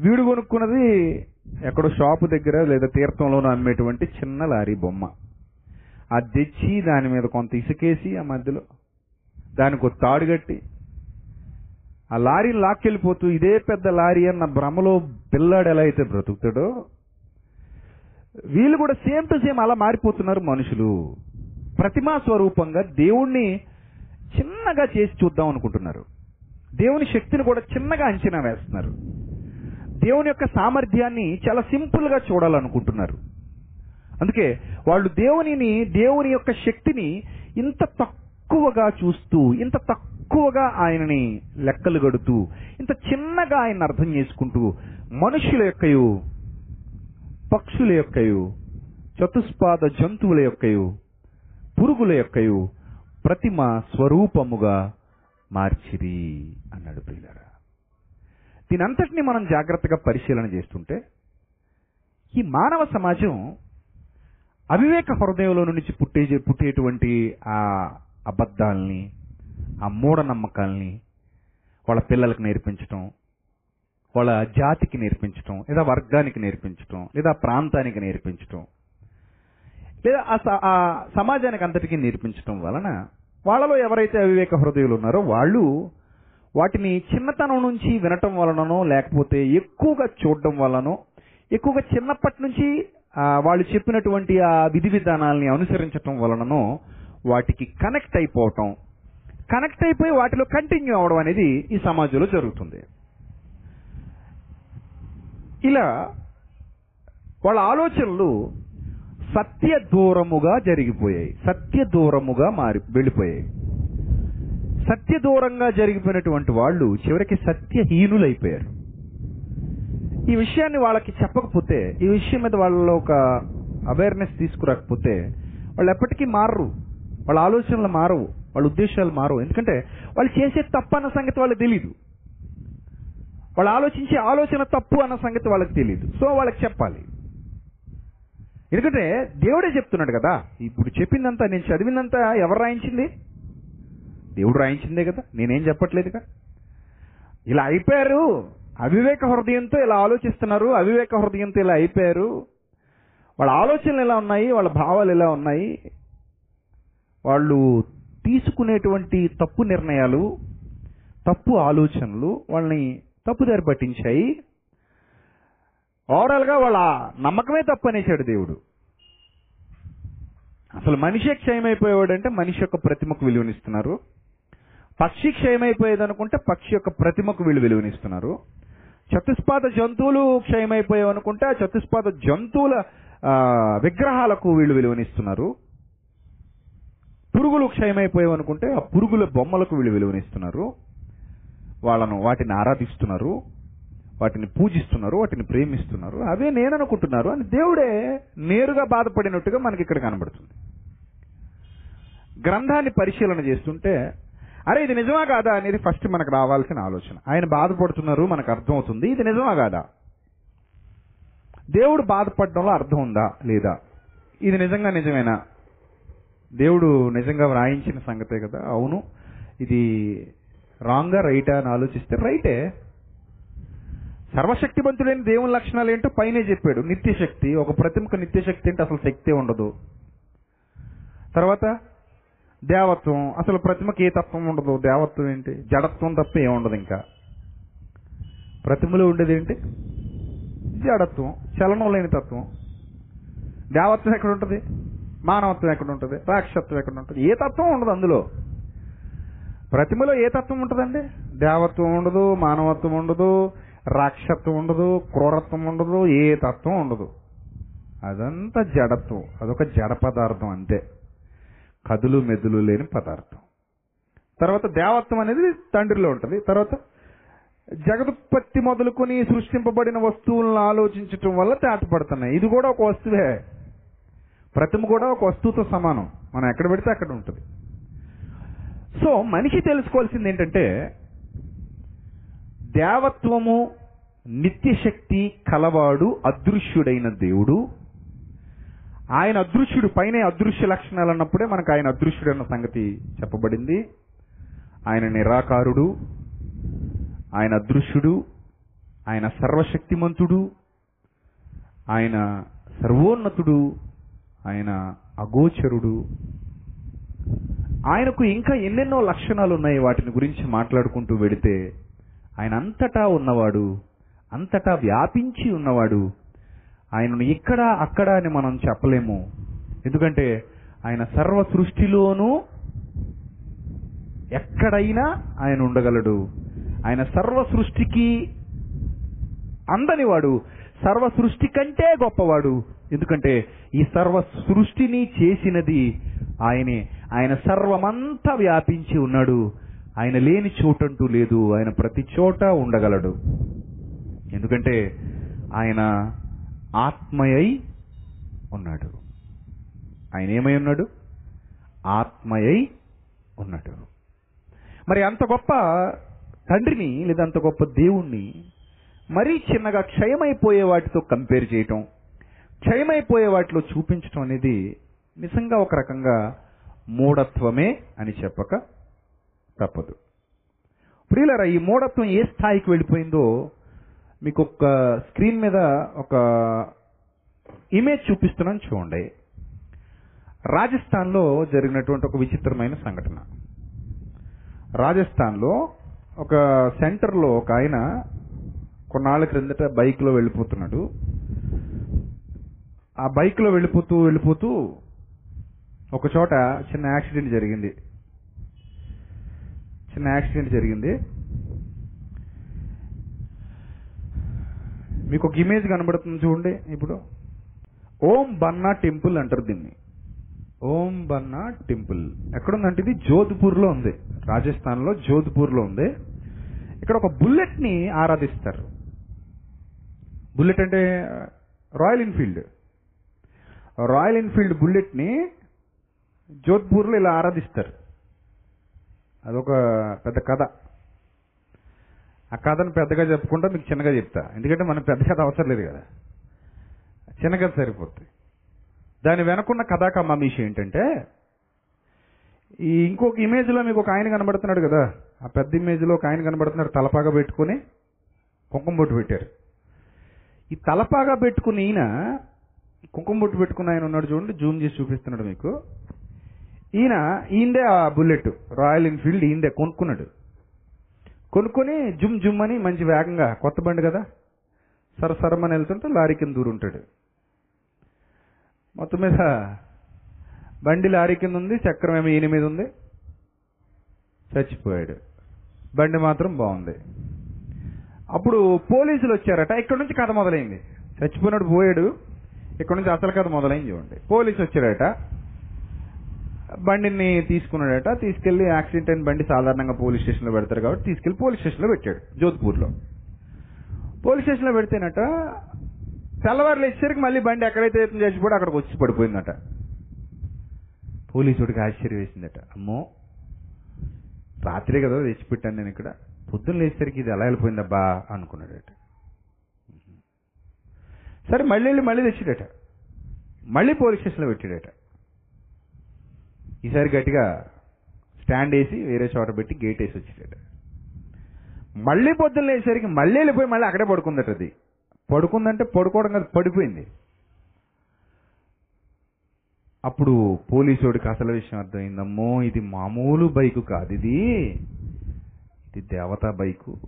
వీడు కొనుక్కున్నది ఎక్కడో షాపు దగ్గర లేదా తీర్థంలోనూ అమ్మేటువంటి చిన్న లారీ బొమ్మ. అది తెచ్చి దాని మీద కొంత ఇసుకేసి ఆ మధ్యలో దానికి ఒక తాడు కట్టి ఆ లారీని లాక్కెళ్ళిపోతూ ఇదే పెద్ద లారీ అన్న భ్రమలో పిల్లాడు ఎలా అయితే బ్రతుకుతాడో వీళ్ళు కూడా సేమ్ టు సేమ్ అలా మారిపోతున్నారు మనుషులు. ప్రతిమా స్వరూపంగా దేవుణ్ణి చిన్నగా చేసి చూద్దాం అనుకుంటున్నారు. దేవుని శక్తిని కూడా చిన్నగా అంచనా వేస్తున్నారు. దేవుని యొక్క సామర్థ్యాన్ని చాలా సింపుల్గా చూడాలనుకుంటున్నారు. అందుకే వాళ్ళు దేవునిని దేవుని యొక్క శక్తిని ఇంత తక్కువగా చూస్తూ ఇంత తక్కువగా ఆయనని లెక్కలు గడుతూ ఇంత చిన్నగా ఆయన అర్థం చేసుకుంటూ మనుషుల యొక్కయు పక్షుల యొక్కయు చతుస్పాద జంతువుల యొక్కయు పురుగుల యొక్కయు ప్రతిమ స్వరూపముగా మార్చిరి. అన్నాడు ప్రియులరా. దీనంతటిని మనం జాగ్రత్తగా పరిశీలన చేస్తుంటే ఈ మానవ సమాజం అవివేక హృదయంలో నుంచి పుట్టే పుట్టేటువంటి ఆ అబద్ధాలని ఆ మూఢనమ్మకాల్ని వాళ్ళ పిల్లలకు నేర్పించటం వాళ్ళ జాతికి నేర్పించటం లేదా వర్గానికి నేర్పించటం లేదా ప్రాంతానికి నేర్పించటం లేదా ఆ ఆ సమాజానికి అంతటికీ నేర్పించటం వలన వాళ్ళలో ఎవరైతే అవివేక హృదయులు ఉన్నారో వాళ్ళు వాటిని చిన్నతనం నుంచి వినటం వలననో లేకపోతే ఎక్కువగా చూడడం వలనో ఎక్కువగా చిన్నప్పటి నుంచి వాళ్ళు చెప్పినటువంటి ఆ విధి విధానాల్ని అనుసరించటం వలననో వాటికి కనెక్ట్ అయిపోవటం కనెక్ట్ అయిపోయి వాటిలో కంటిన్యూ అవడం అనేది ఈ సమాజంలో జరుగుతుంది. ఇలా వాళ్ళ ఆలోచనలు సత్య దూరముగా జరిగిపోయాయి సత్య దూరముగా మారి వెళ్ళిపోయాయి. సత్య దూరంగా జరిగిపోయినటువంటి వాళ్ళు చివరికి సత్యహీనులైపోయారు. ఈ విషయాన్ని వాళ్ళకి చెప్పకపోతే ఈ విషయం మీద వాళ్ళలో ఒక అవేర్నెస్ తీసుకురాకపోతే వాళ్ళు ఎప్పటికీ మారరు. వాళ్ళ ఆలోచనలు మారవు. వాళ్ళ ఉద్దేశాలు మారవు. ఎందుకంటే వాళ్ళు చేసే తప్పు అన్న సంగతి వాళ్ళకి తెలియదు వాళ్ళు ఆలోచించే ఆలోచన తప్పు అన్న సంగతి వాళ్ళకి తెలియదు సో వాళ్ళకి చెప్పాలి. ఎందుకంటే దేవుడే చెప్తున్నాడు కదా ఇప్పుడు చెప్పిందంతా నేను చదివిందంతా ఎవరు రాయించింది? దేవుడు రాయించిందే కదా నేనేం చెప్పట్లేదుగా? ఇలా అయిపోయారు. అవివేక హృదయంతో ఇలా ఆలోచిస్తున్నారు అవివేక హృదయంతో ఇలా అయిపోయారు. వాళ్ళ ఆలోచనలు ఎలా ఉన్నాయి వాళ్ళ భావాలు ఎలా ఉన్నాయి? వాళ్ళు తీసుకునేటువంటి తప్పు నిర్ణయాలు తప్పు ఆలోచనలు వాళ్ళని తప్పుదారి పట్టించాయి. ఓవరాల్గా వాళ్ళ నమ్మకమే తప్పు అనేసాడు దేవుడు. అసలు మనిషి మనిషే క్షయమైపోయేవాడంటే మనిషి యొక్క ప్రతిమకు విలువనిస్తున్నారు. పక్షి క్షయమైపోయేది అనుకుంటే పక్షి యొక్క ప్రతిమకు వీళ్ళు విలువనిస్తున్నారు. చతుస్పాద జంతువులు క్షయమైపోయావు అనుకుంటే ఆ చతుష్పాద జంతువుల విగ్రహాలకు వీళ్ళు విలువనిస్తున్నారు. పురుగులు క్షయమైపోయావు అనుకుంటే ఆ పురుగుల బొమ్మలకు వీళ్ళు విలువనిస్తున్నారు. వాళ్ళను వాటిని ఆరాధిస్తున్నారు. వాటిని పూజిస్తున్నారు వాటిని ప్రేమిస్తున్నారు. అవే నేను అనుకుంటున్నారు అని దేవుడే నేరుగా బాధపడినట్టుగా మనకి ఇక్కడ కనబడుతుంది. గ్రంథాన్ని పరిశీలన చేస్తుంటే అరే ఇది నిజమా కాదా అనేది ఫస్ట్ మనకు రావాల్సిన ఆలోచన. ఆయన బాధపడుతున్నారు మనకు అర్థమవుతుంది ఇది నిజమా కాదా? దేవుడు బాధపడడంలో అర్థం ఉందా లేదా? ఇది నిజంగా నిజమేనా? దేవుడు నిజంగా వ్రాయించిన సంగతే కదా? అవును. ఇది రాంగా రైటా అని ఆలోచిస్తే రైటే. సర్వశక్తివంతుడైన దేవుని లక్షణాలు ఏంటో పైనే చెప్పాడు. నిత్యశక్తి ఒక ప్రతిమకు నిత్యశక్తి అంటే అసలు శక్తి ఉండదు. తర్వాత దేవత్వం అసలు ప్రతిమకి ఏ తత్వం ఉండదు. దేవత్వం ఏంటి? జడత్వం తప్ప ఏముండదు ఇంకా. ప్రతిమలో ఉండేది ఏంటి? జడత్వం చలనం లేని తత్వం. దేవత్వం ఎక్కడ ఉంటుంది? మానవత్వం ఎక్కడ ఉంటుంది? రాక్షసత్వం ఎక్కడ ఉంటుంది? ఏ తత్వం ఉండదు అందులో. ప్రతిమలో ఏ తత్వం ఉంటుందండి? దేవత్వం ఉండదు మానవత్వం ఉండదు రాక్షత్వం ఉండదు క్రూరత్వం ఉండదు ఏ తత్వం ఉండదు. అదంతా జడత్వం. అదొక జడ పదార్థం అంతే. కదులు మెదులు లేని పదార్థం. తర్వాత దేవత్వం అనేది తండ్రిలో ఉంటుంది. తర్వాత జగదుత్పత్తి మొదలుకొని సృష్టింపబడిన వస్తువులను ఆలోచించటం వల్ల తేటపడుతున్నాయి ఇది కూడా ఒక వస్తువే. ప్రతిమ కూడా ఒక వస్తువుతో సమానం. మనం ఎక్కడ పెడితే అక్కడ ఉంటుంది. సో మనిషి తెలుసుకోవాల్సింది ఏంటంటే దేవత్వము నిత్యశక్తి కలవాడు అదృశ్యుడైన దేవుడు ఆయన అదృశ్యుడు పైన అదృశ్య లక్షణాలు అన్నప్పుడే మనకు ఆయన అదృశ్యుడు అన్న సంగతి చెప్పబడింది. ఆయన నిరాకారుడు ఆయన అదృశ్యుడు ఆయన సర్వశక్తిమంతుడు ఆయన సర్వోన్నతుడు ఆయన అగోచరుడు. ఆయనకు ఇంకా ఎన్నెన్నో లక్షణాలు ఉన్నాయి వాటిని గురించి మాట్లాడుకుంటూ వెడితే ఆయన అంతటా ఉన్నవాడు అంతటా వ్యాపించి ఉన్నవాడు ఆయనను ఇక్కడ అక్కడ అని మనం చెప్పలేము. ఎందుకంటే ఆయన సర్వ సృష్టిలోనూ ఎక్కడైనా ఆయన ఉండగలడు. ఆయన సర్వ సృష్టికి అందనివాడు సర్వ సృష్టి కంటే గొప్పవాడు. ఎందుకంటే ఈ సర్వ సృష్టిని చేసినది ఆయనే. ఆయన సర్వమంతా వ్యాపించి ఉన్నాడు. ఆయన లేని చోటంటూ లేదు. ఆయన ప్రతి చోట ఉండగలడు. ఎందుకంటే ఆయన ఆత్మయై ఉన్నాడు. ఆయన ఏమై ఉన్నాడు? ఆత్మయై ఉన్నాడు. మరి అంత గొప్ప తండ్రిని లేదా అంత గొప్ప దేవుణ్ణి మరీ చిన్నగా క్షయమైపోయే వాటితో కంపేర్ చేయటం క్షయమైపోయే వాటిలో చూపించటం అనేది నిజంగా ఒక రకంగా మూఢత్వమే అని చెప్పక తప్పదు. ప్రియులరా ఈ మూఢత్వం ఏ స్థాయికి వెళ్ళిపోయిందో మీకు ఒక స్క్రీన్ మీద ఒక ఇమేజ్ చూపిస్తున్నాను చూడండి. రాజస్థాన్లో జరిగినటువంటి ఒక విచిత్రమైన సంఘటన. రాజస్థాన్లో ఒక సెంటర్లో ఒక ఆయన కొన్నాళ్ళ క్రిందట బైక్లో వెళ్ళిపోతున్నాడు. ఆ బైక్లో వెళ్ళిపోతూ వెళ్ళిపోతూ ఒక చోట చిన్న యాక్సిడెంట్ జరిగింది. చిన్న యాక్సిడెంట్ జరిగింది. మీకు ఒక ఇమేజ్ కనబడుతుంది చూడండి ఇప్పుడు. ఓం బన్నా టెంపుల్ అంటారు దీన్ని. ఓం బన్నా టెంపుల్. ఎక్కడుందంటే ఇది జోధ్పూర్లో ఉంది. రాజస్థాన్లో జోధ్పూర్లో ఉంది. ఇక్కడ ఒక బుల్లెట్ని ఆరాధిస్తారు. బుల్లెట్ అంటే uh, Royal Enfield. Royal Enfield బుల్లెట్ని జోధ్పూర్లో ఇలా ఆరాధిస్తారు. అదొక పెద్ద కథ. ఆ కథను పెద్దగా చెప్పుకుంటా మీకు చిన్నగా చెప్తా. ఎందుకంటే మనం పెద్ద కథ అవసరం లేదు కదా. చిన్న కథ సరిపోతుంది దాని వెనకున్న కథా కమామీషి ఏంటంటే ఈ ఇంకొక ఇమేజ్లో మీకు ఒక ఆయన కనబడుతున్నాడు కదా. ఆ పెద్ద ఇమేజ్లో ఒక ఆయన కనబడుతున్నాడు తలపాగా పెట్టుకుని కుంకుమ బొట్టు పెట్టారు. ఈ తలపాగా పెట్టుకుని ఈయన కుంకుమ బొట్టు పెట్టుకున్న ఆయన ఉన్నాడు చూడండి జూమ్ చేసి చూపిస్తున్నాడు మీకు. ఈయన ఈయందే ఆ బుల్లెట్ రాయల్ ఎన్ఫీల్డ్ ఈయందే కొనుక్కున్నాడు. కొనుక్కొని జుమ్ జుమ్ అని మంచి వేగంగా కొత్త బండి కదా? సర సరమని వెళ్తుంటే లారీ కింద దూరుంటాడు మొత్తం మీద బండి లారీ కింద ఉంది చక్రం ఏమో ఈయన మీద ఉంది. చచ్చిపోయాడు. బండి మాత్రం బాగుంది. అప్పుడు పోలీసులు వచ్చారట ఇక్కడ నుంచి కథ మొదలైంది. చచ్చిపోయినాడు పోయాడు ఇక్కడ నుంచి అసలు కథ మొదలైంది చూడండి. పోలీసు వచ్చారట బండిని తీసుకున్నాడట తీసుకెళ్ళి యాక్సిడెంట్ అయిన బండి సాధారణంగా పోలీస్ స్టేషన్లో పెడతారు కాబట్టి తీసుకెళ్ళి పోలీస్ స్టేషన్లో పెట్టాడు జోధ్పూర్లో. పోలీస్ స్టేషన్లో పెడితేనట తెల్లవారులు వచ్చేసరికి మళ్ళీ బండి ఎక్కడైతే ఎత్తున చచ్చిపోయి అక్కడికి వచ్చి పడిపోయిందట. పోలీసుడికి ఆశ్చర్యం వేసిందట అమ్మో రాత్రి కదా తెచ్చిపెట్టాను నేను ఇక్కడ పొద్దున్న లేచేసరికి ఇది ఎలా వెళ్ళిపోయిందబ్బా అనుకున్నాడట. సరే మళ్ళీ వెళ్ళి మళ్ళీ తెచ్చాడట. మళ్ళీ పోలీస్ స్టేషన్లో పెట్టాడట. ఈసారి గట్టిగా స్టాండ్ వేసి వేరే చోట పెట్టి గేట్ వేసి వచ్చేట మళ్ళీ పొద్దున్న లేచేసరికి మళ్ళీ వెళ్ళిపోయి మళ్ళీ అక్కడే పడుకుందట అది. పడుకుందంటే పడుకోవడం కాదు పడిపోయింది. అప్పుడు పోలీసుడికి అసలు విషయం అర్థమైందమ్మో ఇది మామూలు బైకు కాదు ఇది. ఇది దేవతా బైకు.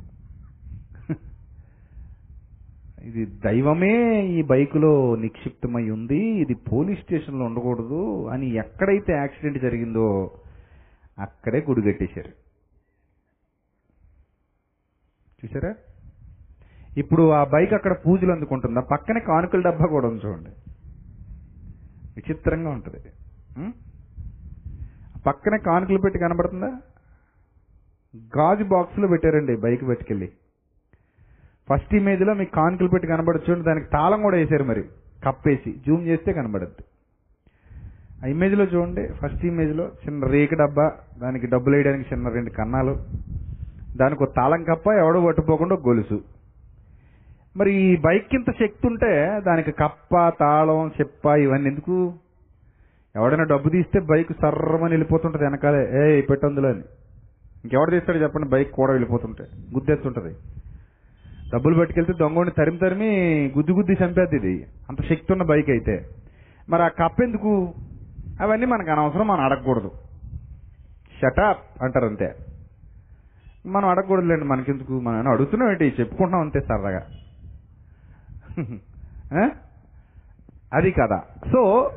ఇది దైవమే ఈ బైకులో నిక్షిప్తమై ఉంది ఇది పోలీస్ స్టేషన్లో ఉండకూడదు అని ఎక్కడైతే యాక్సిడెంట్ జరిగిందో అక్కడే గుడిగట్టేశారు చూసారా ఇప్పుడు ఆ బైక్ అక్కడ పూజలు అందుకుంటుందా? పక్కనే కానుకల డబ్బా కూడా ఉంది చూడండి. విచిత్రంగా ఉంటుంది. పక్కనే కానుకలు పెట్టి కనబడుతుందా? గాజు బాక్స్లో పెట్టారండి బైక్ పట్టుకెళ్ళి. ఫస్ట్ ఇమేజ్లో మీకు కాన్కులు పెట్టి కనబడచ్చు చూడండి దానికి తాళం కూడా వేశారు మరి. కప్పేసి జూమ్ చేస్తే కనబడద్దు. ఆ ఇమేజ్లో చూడండి ఫస్ట్ ఇమేజ్లో చిన్న రేకు డబ్బా దానికి డబ్బులు వేయడానికి చిన్న రెండు కన్నాలు దానికి ఒక తాళం కప్ప ఎవడో పట్టుకోకుండా గొలుసు. మరి ఈ బైక్ ఇంత శక్తి ఉంటే దానికి కప్ప తాళం చెప్ప ఇవన్నీ ఎందుకు? ఎవడైనా డబ్బు తీస్తే బైక్ సర్రమని వెళ్ళిపోతుంటుంది వెనకాలే. ఏ పెట్టందులో అని. ఇంకెవడు తీస్తాడు చెప్పండి బైక్ కూడా వెళ్ళిపోతుంటే. గుద్దేస్తుంటుంది. డబ్బులు పట్టుకెళ్తే దొంగని తరిమి తరిమి గుద్ది గుద్ది చంపేద్ది ఇది. అంత శక్తి ఉన్న బైక్ అయితే. మరి ఆ కప్ ఎందుకు? అవన్నీ మనకు అనవసరం మనం అడగకూడదు. షటాప్ అంటారు అంతే. మనం అడగకూడదులేండి మనకెందుకు? మనం అడుగుతున్నాం ఏంటి? చెప్పుకుంటున్నాం అంతే సరదాగా. అది కదా సో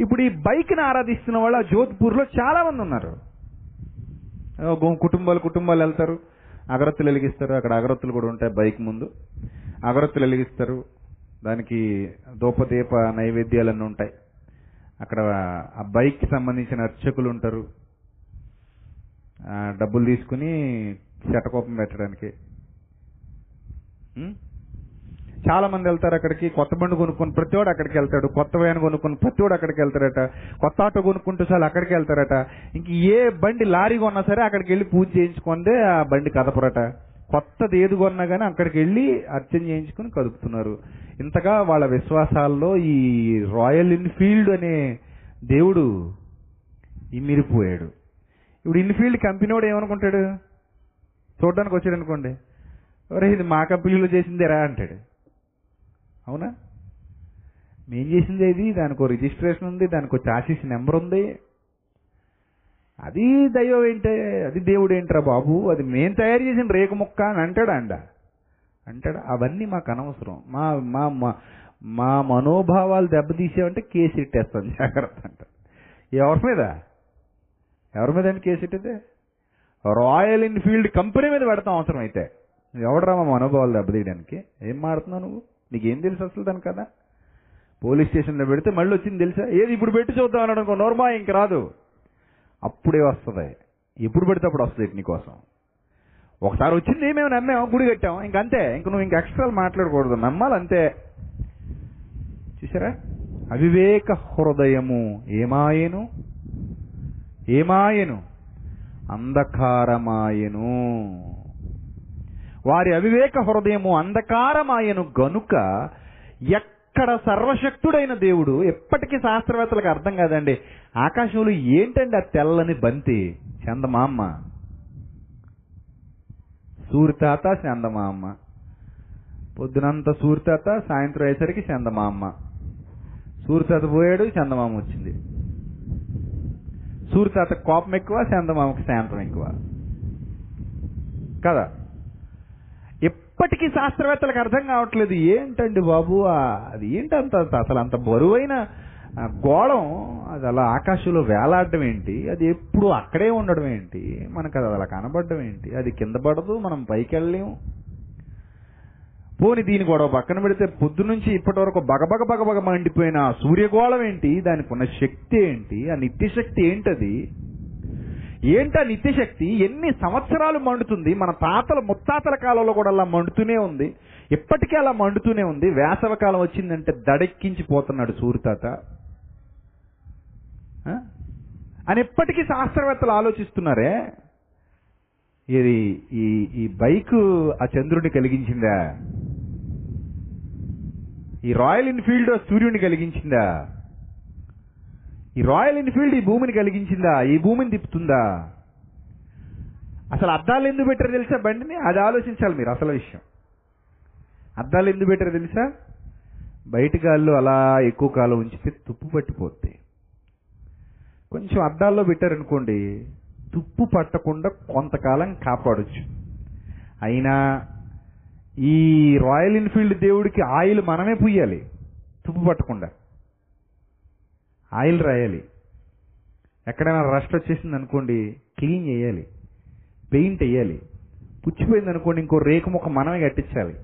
ఇప్పుడు ఈ బైక్ని ఆరాధిస్తున్న వాళ్ళు ఆ జోధ్పూర్లో చాలా మంది ఉన్నారు. కుటుంబాలు కుటుంబాలు వెళ్తారు. అగరత్తులు వెలిగిస్తారు. అక్కడ అగరత్తులు కూడా ఉంటాయి బైక్ ముందు. అగరత్తులు వెలిగిస్తారు. దానికి దూపదీప నైవేద్యాలన్నీ ఉంటాయి. అక్కడ ఆ బైక్కి సంబంధించిన అర్చకులు ఉంటారు. డబ్బులు తీసుకుని శటకోపం పెట్టడానికి. చాలా మంది వెళ్తారు అక్కడికి. కొత్త బండి కొనుక్కుని ప్రతివాడు అక్కడికి వెళ్తాడు. కొత్త వ్యాన్ కొనుక్కుని ప్రతివాడు అక్కడికి వెళ్తారట కొత్త ఆటో కొనుక్కుంటూ చాలా అక్కడికి వెళ్తారట. ఇంక ఏ బండి లారీ కొన్నా సరే అక్కడికి వెళ్ళి పూజ చేయించుకుందే ఆ బండి కదపరట కొత్తది ఏది కొన్నా కానీ అక్కడికి వెళ్ళి అర్చన చేయించుకుని కదుపుతున్నారు. ఇంతగా వాళ్ళ విశ్వాసాల్లో ఈ రాయల్ ఇన్ఫీల్డ్ అనే దేవుడు ఇమిరిపోయాడు. ఇప్పుడు ఇన్ఫీల్డ్ కంపెనీ వాడు ఏమనుకుంటాడు? చూడడానికి వచ్చాడు అనుకోండి. ఒరే ఇది మా కంపెనీలో చేసిందేరా అంటాడు. అవునా? మేం చేసింది ఇది దానికి రిజిస్ట్రేషన్ ఉంది దానికి చాసిస్ చాసీస్ నెంబర్ ఉంది. అది దైవం ఏంటే? అది దేవుడు ఏంట్రా బాబు? అది మేం తయారు చేసిన రేకు ముక్క అని అంటాడా అండ? అంటాడా? అవన్నీ మాకు అనవసరం. మా మా మా- మా మనోభావాలు దెబ్బతీసామంటే కేసు ఇట్టేస్తాం. జాగ్రత్త అంట. ఎవరి మీద? ఎవరి మీద అండి కేసు ఇట్టేదే? రాయల్ ఎన్ఫీల్డ్ కంపెనీ మీద పెడతాం అవసరం అయితే ఎవడరా మా మనోభావాలు దెబ్బతీయడానికి? ఏం మాడుతున్నావు నువ్వు? నీకేం తెలుసు అసలు దాని కదా పోలీస్ స్టేషన్లో పెడితే మళ్ళీ వచ్చింది తెలుసా? ఏది ఇప్పుడు పెట్టి చూద్దాం అనడం అనుకో నోర్మా ఇంక రాదు. అప్పుడే వస్తుంది. ఎప్పుడు పెడితే అప్పుడు వస్తుంది నీకోసం ఒకసారి వచ్చింది మేము నమ్మాం గుడి కట్టాం. ఇంకంతే ఇంక నువ్వు ఇంక ఎక్స్ట్రా మాట్లాడకూడదు. నమ్మాలి అంతే. చూసారా? అవివేక హృదయము ఏమాయను? ఏమాయను? అంధకారమాయను. వారి అవివేక హృదయము అంధకారమాయను గనుక ఎక్కడ సర్వశక్తుడైన దేవుడు ఎప్పటికీ శాస్త్రవేత్తలకు అర్థం కాదండి. ఆకాశంలో ఏంటండి ఆ తెల్లని బంతి? చందమామ. సూర్తాత చందమామ. పొద్దునంత సూర్తాత సాయంత్రం అయ్యేసరికి చందమామ. సూర్తాత పోయాడు చందమామ వచ్చింది. సూర్తాత కోపం ఎక్కువ చందమామకి శాంతం ఎక్కువ. కదా? ఎప్పటికీ శాస్త్రవేత్తలకు అర్థం కావట్లేదు. ఏంటండి బాబు? అది అది ఏంటంత అసలు అంత బరువైన గోళం? అది అలా ఆకాశంలో వేలాడడం ఏంటి? అది ఎప్పుడు అక్కడే ఉండడం ఏంటి? మనకు అది అలా కనబడడం ఏంటి? అది కింద పడదు మనం పైకి వెళ్ళలేము. పోని దీని గొడవ పక్కన పెడితే పొద్దు నుంచి ఇప్పటి వరకు బగబగ బగబగ మండిపోయిన సూర్యగోళం ఏంటి? దానికి ఉన్న శక్తి ఏంటి? ఆ నిత్య శక్తి ఏంటది? ఏంటా నిత్యశక్తి? ఎన్ని సంవత్సరాలు మండుతుంది? మన తాతల ముత్తాతల కాలంలో కూడా అలా మండుతూనే ఉంది. ఇప్పటికీ అలా మండుతూనే ఉంది. వేసవ కాలం వచ్చిందంటే దడెక్కించిపోతున్నాడు సూర్యతాత అని ఎప్పటికీ శాస్త్రవేత్తలు ఆలోచిస్తున్నారే? ఇది ఈ ఈ బైకు ఆ చంద్రుడిని కలిగించిందా? ఈ రాయల్ ఎన్ఫీల్డ్ సూర్యుడిని కలిగించిందా? ఈ రాయల్ ఎన్ఫీల్డ్ ఈ భూమిని కలిగించిందా? ఈ భూమిని తిప్పుతుందా? అసలు అద్దాలు ఎందుకు పెట్టారో తెలుసా బండిని? అది ఆలోచించాలి మీరు అసలు విషయం. అద్దాలు ఎందుకు పెట్టారో తెలుసా? బయట గాల్లో అలా ఎక్కువ కాలం ఉంచితే తుప్పు పట్టిపోద్ది. కొంచెం అద్దాల్లో పెట్టారనుకోండి తుప్పు పట్టకుండా కొంతకాలం కాపాడొచ్చు. అయినా ఈ రాయల్ ఎన్ఫీల్డ్ దేవుడికి ఆయిల్ మనమే పుయ్యాలి తుప్పు పట్టకుండా. ఆయిల్ రాయాలి. ఎక్కడైనా రస్ట్ వచ్చేసింది అనుకోండి క్లీన్ చేయాలి. పెయింట్ వేయాలి. పుచ్చిపోయింది అనుకోండి ఇంకో రేకు ముక్క మనమే కట్టించాలి.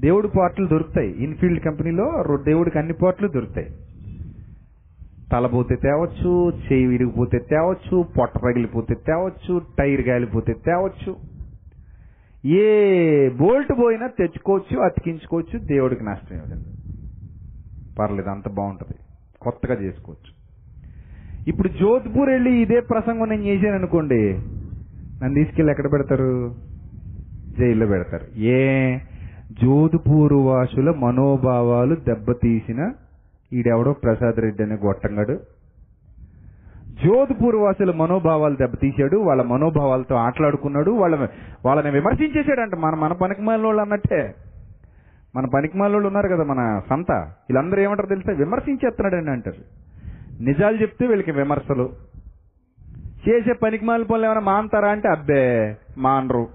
దేవుడి పార్ట్లు దొరుకుతాయి. ఇన్ఫీల్డ్ కంపెనీలో దేవుడికి అన్ని పార్ట్లు దొరుకుతాయి. తల పోతే తేవచ్చు చేయి విరిగిపోతే తేవచ్చు పొట్ట పగిలిపోతే తేవచ్చు టైర్ గాలిపోతే తేవచ్చు. ఏ బోల్ట్ పోయినా తెచ్చుకోవచ్చు అతికించుకోవచ్చు దేవుడికి నష్టం ఏమి పర్లేదు అంత బాగుంటుంది. కొత్తగా చేసుకోవచ్చు. ఇప్పుడు జోధ్పూర్ వెళ్ళి ఇదే ప్రసంగం నేను చేశాను అనుకోండి నన్ను తీసుకెళ్ళి ఎక్కడ పెడతారు? జైల్లో పెడతారు. ఏ జోధ్పూర్ వాసుల మనోభావాలు దెబ్బతీసిన ఈడెవడో ప్రసాద్ రెడ్డి అనే గొట్టంగాడు. జోధ్పూర్ వాసుల మనోభావాలు దెబ్బతీశాడు వాళ్ళ మనోభావాలతో ఆటలాడుకున్నాడు వాళ్ళ వాళ్ళని విమర్శించేశాడంట మన మన పనికిమాల వాళ్ళు అన్నట్టే. మన పనికిమాల వాళ్ళు ఉన్నారు కదా మన సంత. వీళ్ళందరూ ఏమంటారు తెలిస్తే విమర్శించేస్తున్నాడని అంటారు. నిజాలు చెప్తే వీళ్ళకి విమర్శలు. చేసే పనికిమాల పనులు ఏమైనా మాంతారా అంటే అబ్బే మానరు.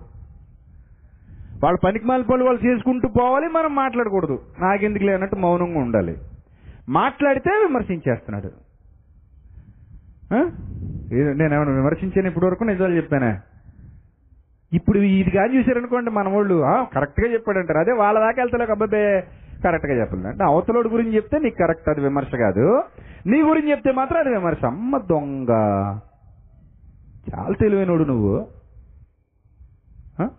వాళ్ళ పనికిమాల పనులు వాళ్ళు చేసుకుంటూ పోవాలి మనం మాట్లాడకూడదు. నాకెందుకు లేనట్టు మౌనంగా ఉండాలి. మాట్లాడితే విమర్శించేస్తున్నాడు. నేను ఏమైనా నేనేమైనా విమర్శించాను? ఇప్పటి వరకు నిజాలు చెప్పానే? ఇప్పుడు ఇది కానీ చూశారనుకోండి మన వాళ్ళు కరెక్ట్గా చెప్పాడు అంటారు చెప్పాడంటారు. అదే వాళ్ళ దాకా వెళ్తలేక అబ్బాబే కరెక్ట్గా చెప్పలేదు. అంటే అవతలోడి గురించి చెప్తే నీకు కరెక్ట్ అది విమర్శ కాదు. నీ గురించి చెప్తే మాత్రం అది విమర్శ. అమ్మ దొంగ. చాలా తెలివైనోడు నువ్వు. ఆ?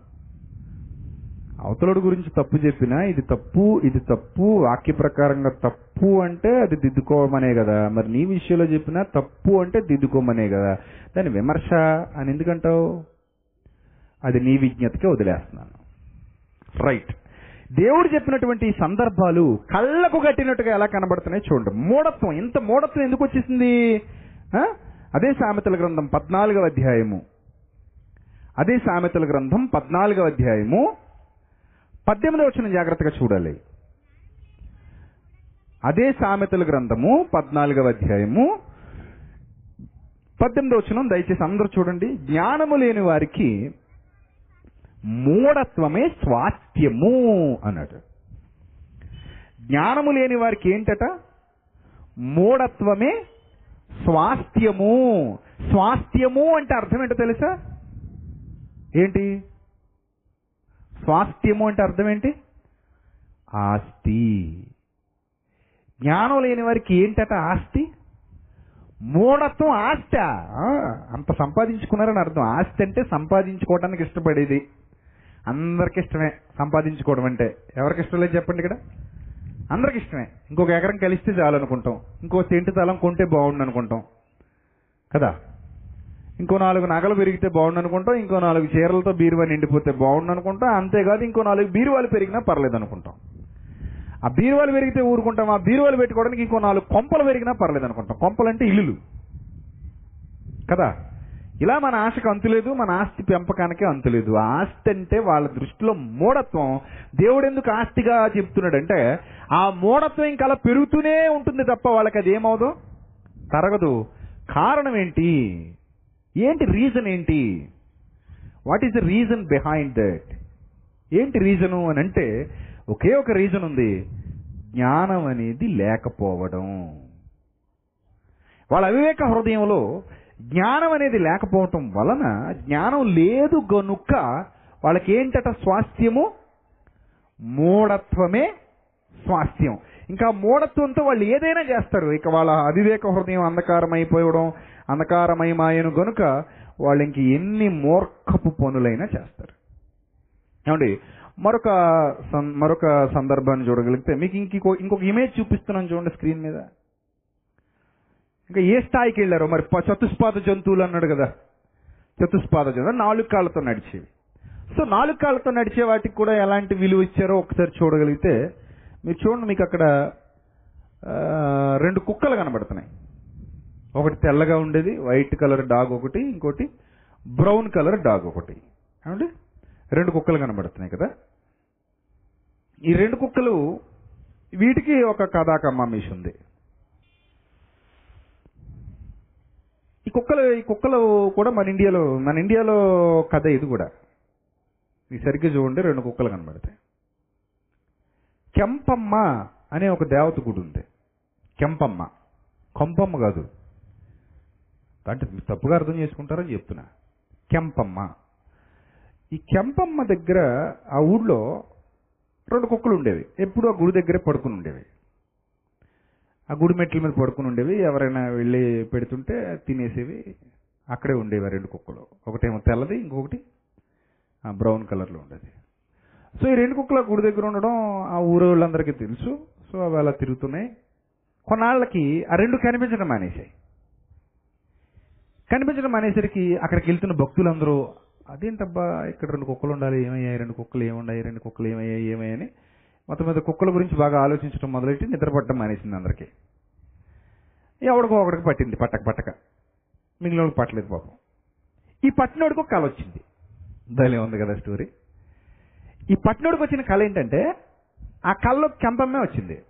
గురించి తప్పు చెప్పినా ఇది తప్పు ఇది తప్పు వాక్య ప్రకారంగా తప్పు అంటే అది దిద్దుకోమనే కదా. మరి నీ విషయంలో చెప్పినా తప్పు అంటే దిద్దుకోమనే కదా. దాని విమర్శ అని ఎందుకంటావు? అది నీ విజ్ఞతకే వదిలేస్తున్నాను. రైట్ దేవుడు చెప్పినటువంటి ఈ సందర్భాలు కళ్ళకు కట్టినట్టుగా ఎలా కనబడుతున్నాయి చూడండి. మూఢత్వం. ఇంత మూఢత్వం ఎందుకు వచ్చేసింది? అదే సామెతల గ్రంథం పద్నాలుగవ అధ్యాయము. అదే సామెతల గ్రంథం పద్నాలుగవ అధ్యాయము. పద్దెనిమిదవ వచ్చిన జాగ్రత్తగా చూడాలి. అదే సామెతల గ్రంథము పద్నాలుగవ అధ్యాయము. పద్దెనిమిదవ వచనం దయచేసి అందరూ చూడండి. జ్ఞానము లేని వారికి మూఢత్వమే స్వాస్థ్యము అన్నాడు. జ్ఞానము లేని వారికి ఏంటట? మూఢత్వమే స్వాస్థ్యము. స్వాస్థ్యము అంటే అర్థం ఏంటో తెలుసా? ఏంటి? స్వాస్థ్యము అంటే అర్థం ఏంటి? ఆస్తి. జ్ఞానం లేని వారికి ఏంటట ఆస్తి? మూఢత్వం ఆస్తి. అంత సంపాదించుకున్నారని అర్థం. ఆస్తి అంటే సంపాదించుకోవడానికి ఇష్టపడేది. అందరికి ఇష్టమే సంపాదించుకోవడం అంటే. ఎవరికి ఇష్టం లేదు చెప్పండి ఇక్కడ? అందరికి ఇష్టమే. ఇంకొక ఎకరం కలిస్తే చాలనుకుంటాం ఇంకో తింటి తలం కొంటే బాగుండు అనుకుంటాం. కదా? ఇంకో నాలుగు నగలు పెరిగితే బాగుండు అనుకుంటాం. ఇంకో నాలుగు చీరలతో బీరువా నిండిపోతే బాగుండు అనుకుంటాం. అంతేకాదు ఇంకో నాలుగు బీరువాలు పెరిగినా పర్లేదు అనుకుంటాం. ఆ బీరువాలు పెరిగితే ఊరుకుంటాం. ఆ బీరువాలు పెట్టుకోవడానికి ఇంకో నాలుగు కొంపలు పెరిగినా పర్లేదు అనుకుంటాం. కొంపలు అంటే ఇల్లులు. కదా? ఇలా మన ఆశకు అంతులేదు మన ఆస్తి పెంపకానికే అంతులేదు. ఆస్తి అంటే వాళ్ళ దృష్టిలో మూఢత్వం. దేవుడు ఎందుకు ఆస్తిగా చెప్తున్నాడంటే ఆ మూఢత్వం ఇంకా అలా పెరుగుతూనే ఉంటుంది తప్ప వాళ్ళకి అది ఏమవదు తరగదు. కారణం ఏంటి? ఏంటి రీజన్ ఏంటి? What is the reason behind that ఏంటి రీజను అని అంటే ఒకే ఒక రీజన్ ఉంది. జ్ఞానం అనేది లేకపోవడం. వాళ్ళ అవివేక హృదయంలో జ్ఞానం అనేది లేకపోవటం వలన జ్ఞానం లేదు గనుక వాళ్ళకి ఏంటట స్వాస్థ్యము? మూఢత్వమే స్వాస్థ్యం. ఇంకా మూఢత్వంతో వాళ్ళు ఏదైనా చేస్తారు. ఇక వాళ్ళ అవివేక హృదయం అంధకారమైపోవడం అంధకారమయమాయను గనుక వాళ్ళు ఇంక ఎన్ని మూర్ఖపు పనులైనా చేస్తారు. ఏమండి? మరొక సం- మరొక సందర్భాన్ని చూడగలిగితే మీకు ఇంకో ఇంకొక ఇమేజ్ చూపిస్తున్నాను చూడండి స్క్రీన్ మీద. ఇంకా ఏ స్థాయికి వెళ్ళారో? మరి చతుష్పాద జంతువులు అన్నాడు కదా. చతుష్పాద జంతువు నాలుగు కాళ్ళతో నడిచేవి. సో నాలుగు కాళ్ళతో నడిచే వాటికి కూడా ఎలాంటి విలువ ఇచ్చారో ఒకసారి చూడగలిగితే మీరు చూడండి మీకు అక్కడ రెండు కుక్కలు కనబడుతున్నాయి. ఒకటి తెల్లగా ఉండేది వైట్ కలర్ డాగ్ ఒకటి ఇంకోటి బ్రౌన్ కలర్ డాగ్ ఒకటి. ఏమండి? రెండు కుక్కలు కనబడుతున్నాయి కదా. ఈ రెండు కుక్కలు వీటికి ఒక కథాకమ్మామీష్ ఉంది ఈ కుక్కలు ఈ కుక్కలు కూడా మన ఇండియాలో మన ఇండియాలో కథ ఇది కూడా. ఈ సరిగ్గా చూడండి రెండు కుక్కలు కనబడతాయి. కెంపమ్మ అనే ఒక దేవత గుడి ఉంది. కెంపమ్మ. కొంపమ్మ కాదు. అంటే మీరు తప్పుగా అర్థం చేసుకుంటారని చెప్తున్నా. కెంపమ్మ. ఈ కెంపమ్మ దగ్గర ఆ ఊళ్ళో రెండు కుక్కలు ఉండేవి. ఎప్పుడు ఆ గుడి దగ్గరే పడుకుని ఉండేవి. ఆ గుడి మెట్ల మీద పడుకుని ఉండేవి. ఎవరైనా వెళ్ళి పెడుతుంటే తినేసేవి. అక్కడే ఉండేవి ఆ రెండు కుక్కలు. ఒకటేమో తెల్లది ఇంకొకటి బ్రౌన్ కలర్లో ఉండేది. సో ఈ రెండు కుక్కలు ఆ గుడి దగ్గర ఉండడం ఆ ఊరు వాళ్ళందరికీ తెలుసు. సో అవి అలా తిరుగుతున్నాయి. కొన్నాళ్ళకి ఆ రెండు కనిపించడం మానేశాయి. కనిపించడం మానేసరికి అక్కడికి వెళ్తున్న భక్తులందరూ అదేంటబ్బా ఇక్కడ రెండు కుక్కలు ఉండాలి ఏమయ్యాయి? రెండు కుక్కలు ఏముండాయి రెండు కుక్కలు ఏమయ్యాయి? ఏమయ్యాయని మొత్తం మీద కుక్కల గురించి బాగా ఆలోచించడం మొదలెట్టి నిద్రపట్టడం మానేసింది అందరికీ. ఎవడికో ఒకడికి పట్టింది పట్టక పట్టక. మిగిలిన వాళ్ళకి పట్టలేదు పాపం. ఈ పట్టినోడికి ఒక కళ వచ్చింది. భలే ఉంది కదా స్టోరీ ఈ పట్టినోడికి వచ్చిన కళ ఏంటంటే ఆ కళ్ళలో కెంపమ్మే వచ్చింది.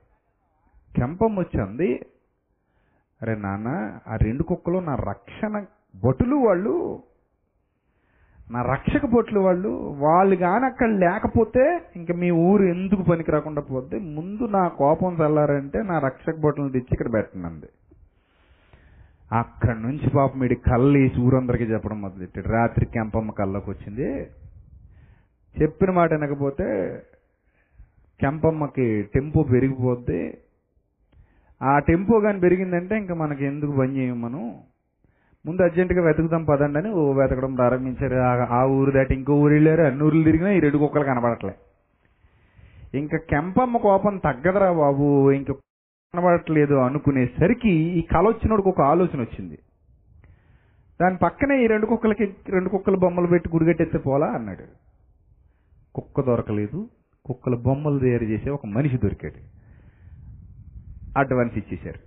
కెంపం వచ్చింది అరే నాన్న ఆ రెండు కుక్కలు నా రక్షణ భటులు వాళ్ళు నా రక్షక బొట్లు వాళ్ళు వాళ్ళు కానీ అక్కడ లేకపోతే ఇంక మీ ఊరు ఎందుకు పనికి రాకుండా పోద్ది? ముందు నా కోపం చల్లారంటే నా రక్షక పొట్లను తెచ్చి ఇక్కడ పెట్టనంది. అక్కడి నుంచి పాపం మీడి కళ్ళు వేసి ఊరందరికీ చెప్పడం మొదలెట్టాడు రాత్రి కెంపమ్మ కళ్ళకి వచ్చింది. చెప్పిన మాట వినకపోతే కెంపమ్మకి టెంపో పెరిగిపోద్ది. ఆ టెంపో కానీ పెరిగిందంటే ఇంకా మనకి ఎందుకు పని చేయం మనం ముందు అర్జెంటుగా వెతుకుదాం పదండి అని ఓ వెతకడం ప్రారంభించారు. ఆ- ఊరు దాటి ఇంకో ఊరు వెళ్ళారు. అన్ని ఊర్లు తిరిగినా ఈ రెండు కుక్కలు కనబడట్లే. ఇంకా కెంపమ్మ కోపం తగ్గదరా బాబు. ఇంక కనబడట్లేదు అనుకునేసరికి ఈ కళ వచ్చినోడికి ఒక ఆలోచన వచ్చింది. దాని పక్కనే ఈ రెండు కుక్కలకి రెండు కుక్కల బొమ్మలు పెట్టి గుడిగట్టేస్తే పోలా అన్నాడు. కుక్క దొరకలేదు. కుక్కల బొమ్మలు తయారు చేసే ఒక మనిషి దొరికాడు. అడ్వాన్స్ ఇచ్చేశారు.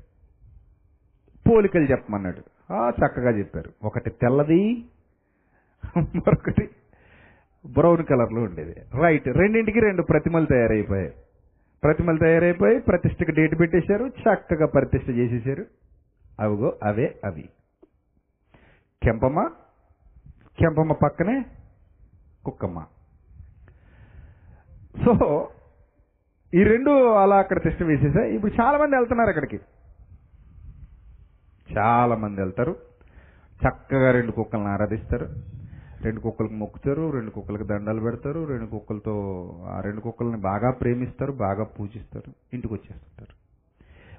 పోలికలు చెప్పమన్నాడు. చక్కగా చెప్పారు. ఒకటి తెల్లది మరొకటి బ్రౌన్ కలర్లో ఉండేది. రైట్ రెండింటికి రెండు ప్రతిమలు తయారైపోయాయి. ప్రతిమలు తయారైపోయి ప్రతిష్టకి డేట్ పెట్టేశారు చక్కగా ప్రతిష్ట చేసేసారు అవిగో అవే అవి. కెంపమ్మ కెంపమ్మ పక్కనే కుక్కమ్మ. సో ఈ రెండు అలా అక్కడ తిష్ట వేసేసా ఇప్పుడు చాలా మంది వెళ్తున్నారు అక్కడికి. చాలా మంది వెళ్తారు. చక్కగా రెండు కుక్కలను ఆరాధిస్తారు. రెండు కుక్కలకు మొక్కుతారు రెండు కుక్కలకు దండాలు పెడతారు రెండు కుక్కలతో ఆ రెండు కుక్కల్ని బాగా ప్రేమిస్తారు బాగా పూజిస్తారు ఇంటికి వచ్చేస్తుంటారు.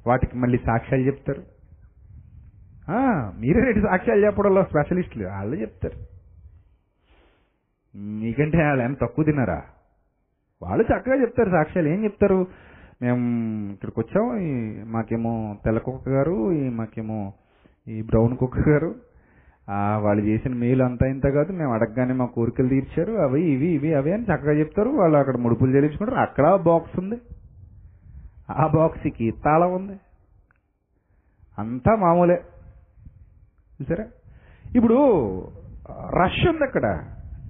వాటికి మళ్ళీ సాక్ష్యాలు చెప్తారు. మీరే రెండు సాక్ష్యాలు చెప్పడంలో స్పెషలిస్టులు వాళ్ళు చెప్తారు. మీకంటే వాళ్ళు ఏం తక్కువ తిన్నారా? వాళ్ళు చక్కగా చెప్తారు సాక్ష్యాలు ఏం చెప్తారు? మేము ఇక్కడికి వచ్చాం ఈ మాకేమో తెల్ల కుక్క గారు మాకేమో ఈ బ్రౌన్ కుక్ గారు. వాళ్ళు చేసిన మేలు అంతా ఇంత కాదు మేము అడగగానే మా కోరికలు తీర్చారు. అవి ఇవి ఇవి అవి అని చక్కగా చెప్తారు. వాళ్ళు అక్కడ ముడుపులు చెల్లించుకుంటారు. అక్కడ బాక్స్ ఉంది. ఆ బాక్స్కి తాళం ఉంది. అంతా మామూలే. చూసారా? ఇప్పుడు రష్ ఉంది అక్కడ.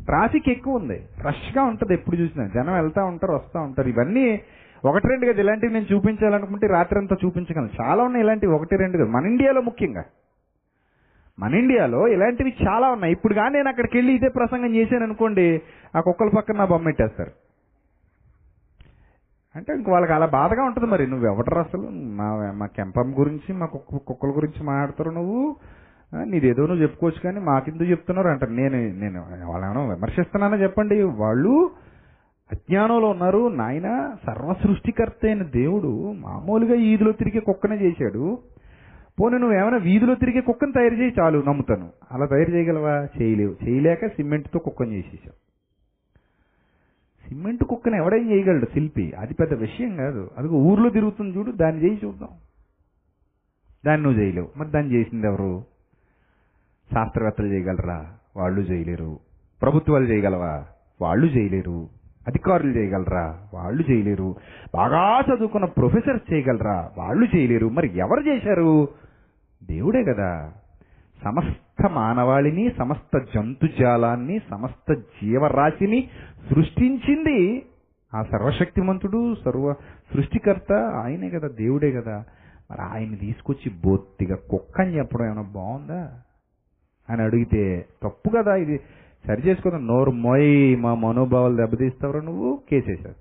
ట్రాఫిక్ ఎక్కువ ఉంది. రష్గా ఉంటుంది ఎప్పుడు చూసినా. జనం వెళ్తూ ఉంటారు వస్తూ ఉంటారు. ఇవన్నీ ఒకటి రెండు కదా ఇలాంటివి నేను చూపించాలనుకుంటే రాత్రి అంతా చూపించగలను. చాలా ఉన్నాయి ఇలాంటివి ఒకటి రెండు కదా. మన ఇండియాలో ముఖ్యంగా. మన ఇండియాలో ఇలాంటివి చాలా ఉన్నాయి. ఇప్పుడు కానీ నేను అక్కడికి వెళ్ళి ఇదే ప్రసంగం చేశాను అనుకోండి ఆ కుక్కల పక్కన నా బొమ్మ పెట్టేస్తారు అంటే ఇంక వాళ్ళకి అలా బాధగా ఉంటుంది మరి. నువ్వు ఎవటరు అసలు? మా మా కెంపం గురించి మా కుక్క కుక్కల గురించి మాట్లాడతారు నువ్వు. నీదేదో నువ్వు చెప్పుకోవచ్చు కానీ మాకెందుకు చెప్తున్నారు అంటారు. నేను నేను వాళ్ళేమో విమర్శిస్తున్నానో చెప్పండి? వాళ్ళు అజ్ఞానంలో ఉన్నారు. నాయన సర్వ సృష్టికర్త అయిన దేవుడు మామూలుగా ఈదిలో తిరిగి కుక్కనే చేశాడు. పోనీ నువ్వు ఏమైనా వీధిలో తిరిగే కుక్కను తయారు చేయి చాలు నమ్ముతాను. అలా తయారు చేయగలవా? చేయలేవు. చేయలేక సిమెంట్తో కుక్కను చేసేసావు. సిమెంట్ కుక్కను ఎవడేం చేయగలడు? శిల్పి. అది పెద్ద విషయం కాదు. అది ఊర్లో తిరుగుతుంది చూడు దాన్ని చేసి చూద్దాం. దాన్ని నువ్వు చేయలేవు. మరి దాన్ని చేసింది ఎవరు? శాస్త్రవేత్తలు చేయగలరా? వాళ్ళు చేయలేరు. ప్రభుత్వాలు చేయగలవా? వాళ్ళు చేయలేరు. అధికారులు చేయగలరా? వాళ్ళు చేయలేరు. బాగా చదువుకున్న ప్రొఫెసర్స్ చేయగలరా? వాళ్ళు చేయలేరు. మరి ఎవరు చేశారు? దేవుడే కదా సమస్త మానవాళిని సమస్త జంతుజాలాన్ని సమస్త జీవరాశిని సృష్టించింది ఆ సర్వశక్తిమంతుడు సర్వ సృష్టికర్త ఆయనే కదా దేవుడే కదా మరి ఆయన్ని తీసుకొచ్చి బొత్తిగా కుక్క అని చెప్పడం ఏమైనా బాగుందా? అని అడిగితే తప్పు కదా ఇది. సరి చేసుకుందాం. నోరు మొయ్ మా మనోభావాలు దెబ్బతీస్తావురా నువ్వు కేసేశారు